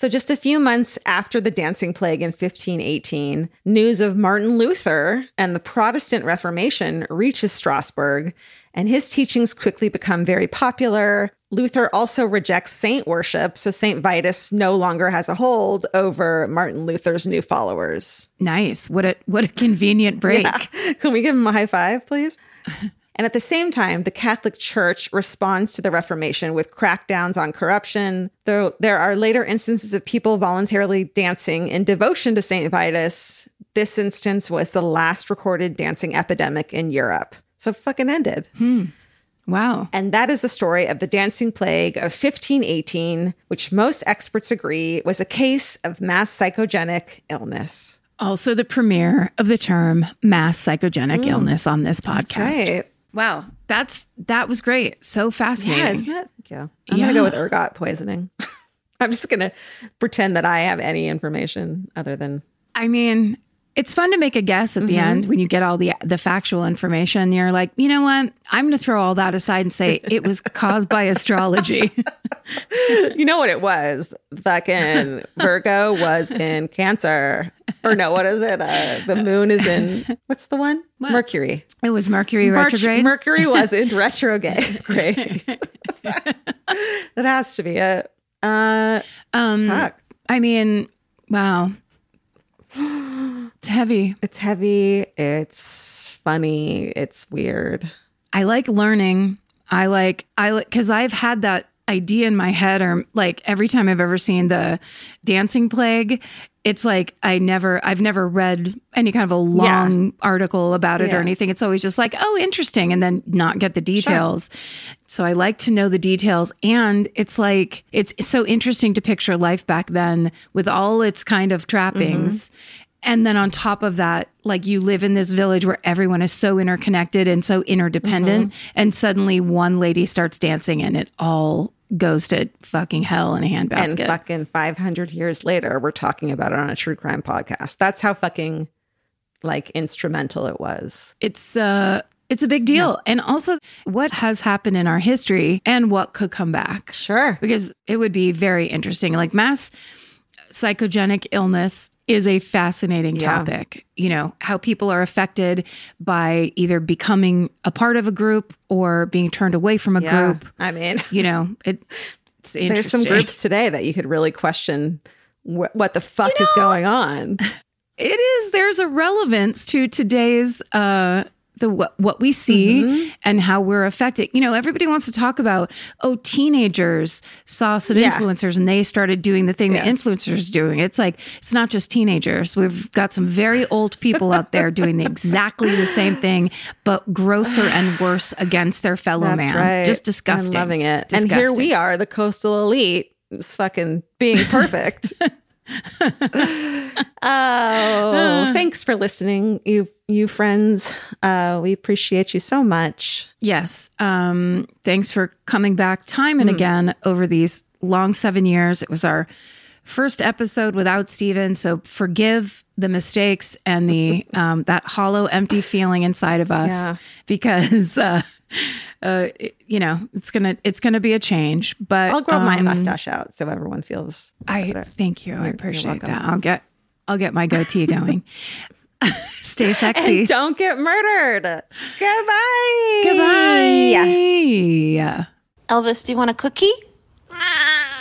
S1: So, just a few months after the dancing plague in 1518, news of Martin Luther and the Protestant Reformation reaches Strasbourg, and his teachings quickly become very popular. Luther also rejects saint worship, so Saint Vitus no longer has a hold over Martin Luther's new followers.
S2: Nice. What a what a convenient break.
S1: Yeah. Can we give him a high five, please? And at the same time, the Catholic Church responds to the Reformation with crackdowns on corruption. Though there are later instances of people voluntarily dancing in devotion to St. Vitus, this instance was the last recorded dancing epidemic in Europe. So fucking ended. Hmm.
S2: Wow.
S1: And that is the story of the dancing plague of 1518, which most experts agree was a case of mass psychogenic illness.
S2: Also the premiere of the term mass psychogenic mm. illness on this podcast.
S1: Right.
S2: Wow. That's that was great. So fascinating.
S1: Yeah, isn't it? I'm
S2: Yeah.
S1: gonna go with ergot poisoning. I'm just gonna pretend that I have any information other than
S2: I mean, it's fun to make a guess at the
S1: Mm-hmm.
S2: end when you get all the the factual information. You're like, you know what? I'm going to throw all that aside and say it was caused by astrology.
S1: you know what it was. Fucking Virgo was in Cancer, or no, what is it? Uh, the Moon is in what's the one? Mercury.
S2: It was Mercury
S1: March-
S2: retrograde.
S1: Mercury was in retrograde. Great. that has to be it. Uh,
S2: um,
S1: fuck.
S2: I mean, wow, it's heavy.
S1: It's heavy. It's funny. It's weird.
S2: I like learning. I like I like because I've had that idea in my head, or like every time I've ever seen the Dancing Plague, it's like I never I've never read any kind of a long article about it or anything. It's always just like, oh, interesting, and then not get the details. So I like to know the details, and it's like it's so interesting to picture life back then with all its kind of trappings. Mm-hmm. And then on top of that, like you live in this village where everyone is so interconnected and so interdependent. And suddenly one lady starts dancing and it all goes to fucking hell in a handbasket.
S1: And fucking 500 years later, we're talking about it on a true crime podcast. That's how fucking like instrumental it was.
S2: it's uh it's a big deal. And also what has happened in our history and what could come back.
S1: Sure.
S2: Because it would be very interesting. Like mass psychogenic illness is a fascinating
S1: Yeah.
S2: topic. You know, how people are affected by either becoming a part of a group or being turned away from a
S1: Yeah.
S2: group.
S1: I mean,
S2: You know, it, it's interesting.
S1: there's some groups today that you could really question wh- what the fuck is going on.
S2: It is. There's a relevance to today's uh the what, what we see
S1: Mm-hmm.
S2: and how we're affected. You know, everybody wants to talk about oh, teenagers saw some
S1: Yeah.
S2: influencers and they started doing the thing
S1: Yeah.
S2: that influencers are doing. It's like it's not just teenagers. We've got some very old people out there doing the, exactly the same thing, but grosser and worse against their fellow
S1: That's
S2: man.
S1: right.
S2: Just disgusting.
S1: I'm loving it. And here we are, the coastal elite, is fucking being perfect. oh, thanks for listening, you you friends. Uh, we appreciate you so much.
S2: Yes. Um, thanks for coming back time and again over these long seven years. It was our first episode without Steven. So forgive the mistakes and the um, that hollow, empty feeling inside of us
S1: Yeah.
S2: because uh, uh, it- you know it's gonna it's gonna be a change. But
S1: I'll grow my
S2: um,
S1: mustache out so everyone feels.
S2: I
S1: better.
S2: thank you. I
S1: you're
S2: appreciate that. I'll get I'll get my goatee going. Stay sexy.
S1: And don't get murdered. Goodbye.
S2: Goodbye.
S3: Elvis, do you want a cookie?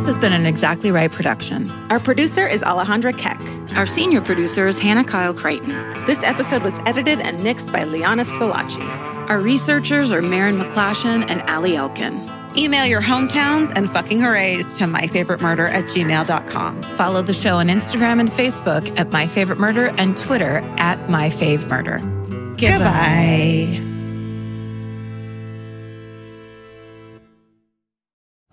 S2: This has been an Exactly Right production.
S1: Our producer is Alejandra Keck.
S2: Our senior producer is Hannah Kyle Creighton.
S1: This episode was edited and mixed by Liana Squillace.
S2: Our researchers are Marin McClashen and Ali Elkin.
S1: Email your hometowns and fucking hoorays to myfavoritemurder at gmail.com.
S2: Follow the show on Instagram and Facebook at My Favorite Murder and Twitter at My Fave Murder.
S1: Goodbye.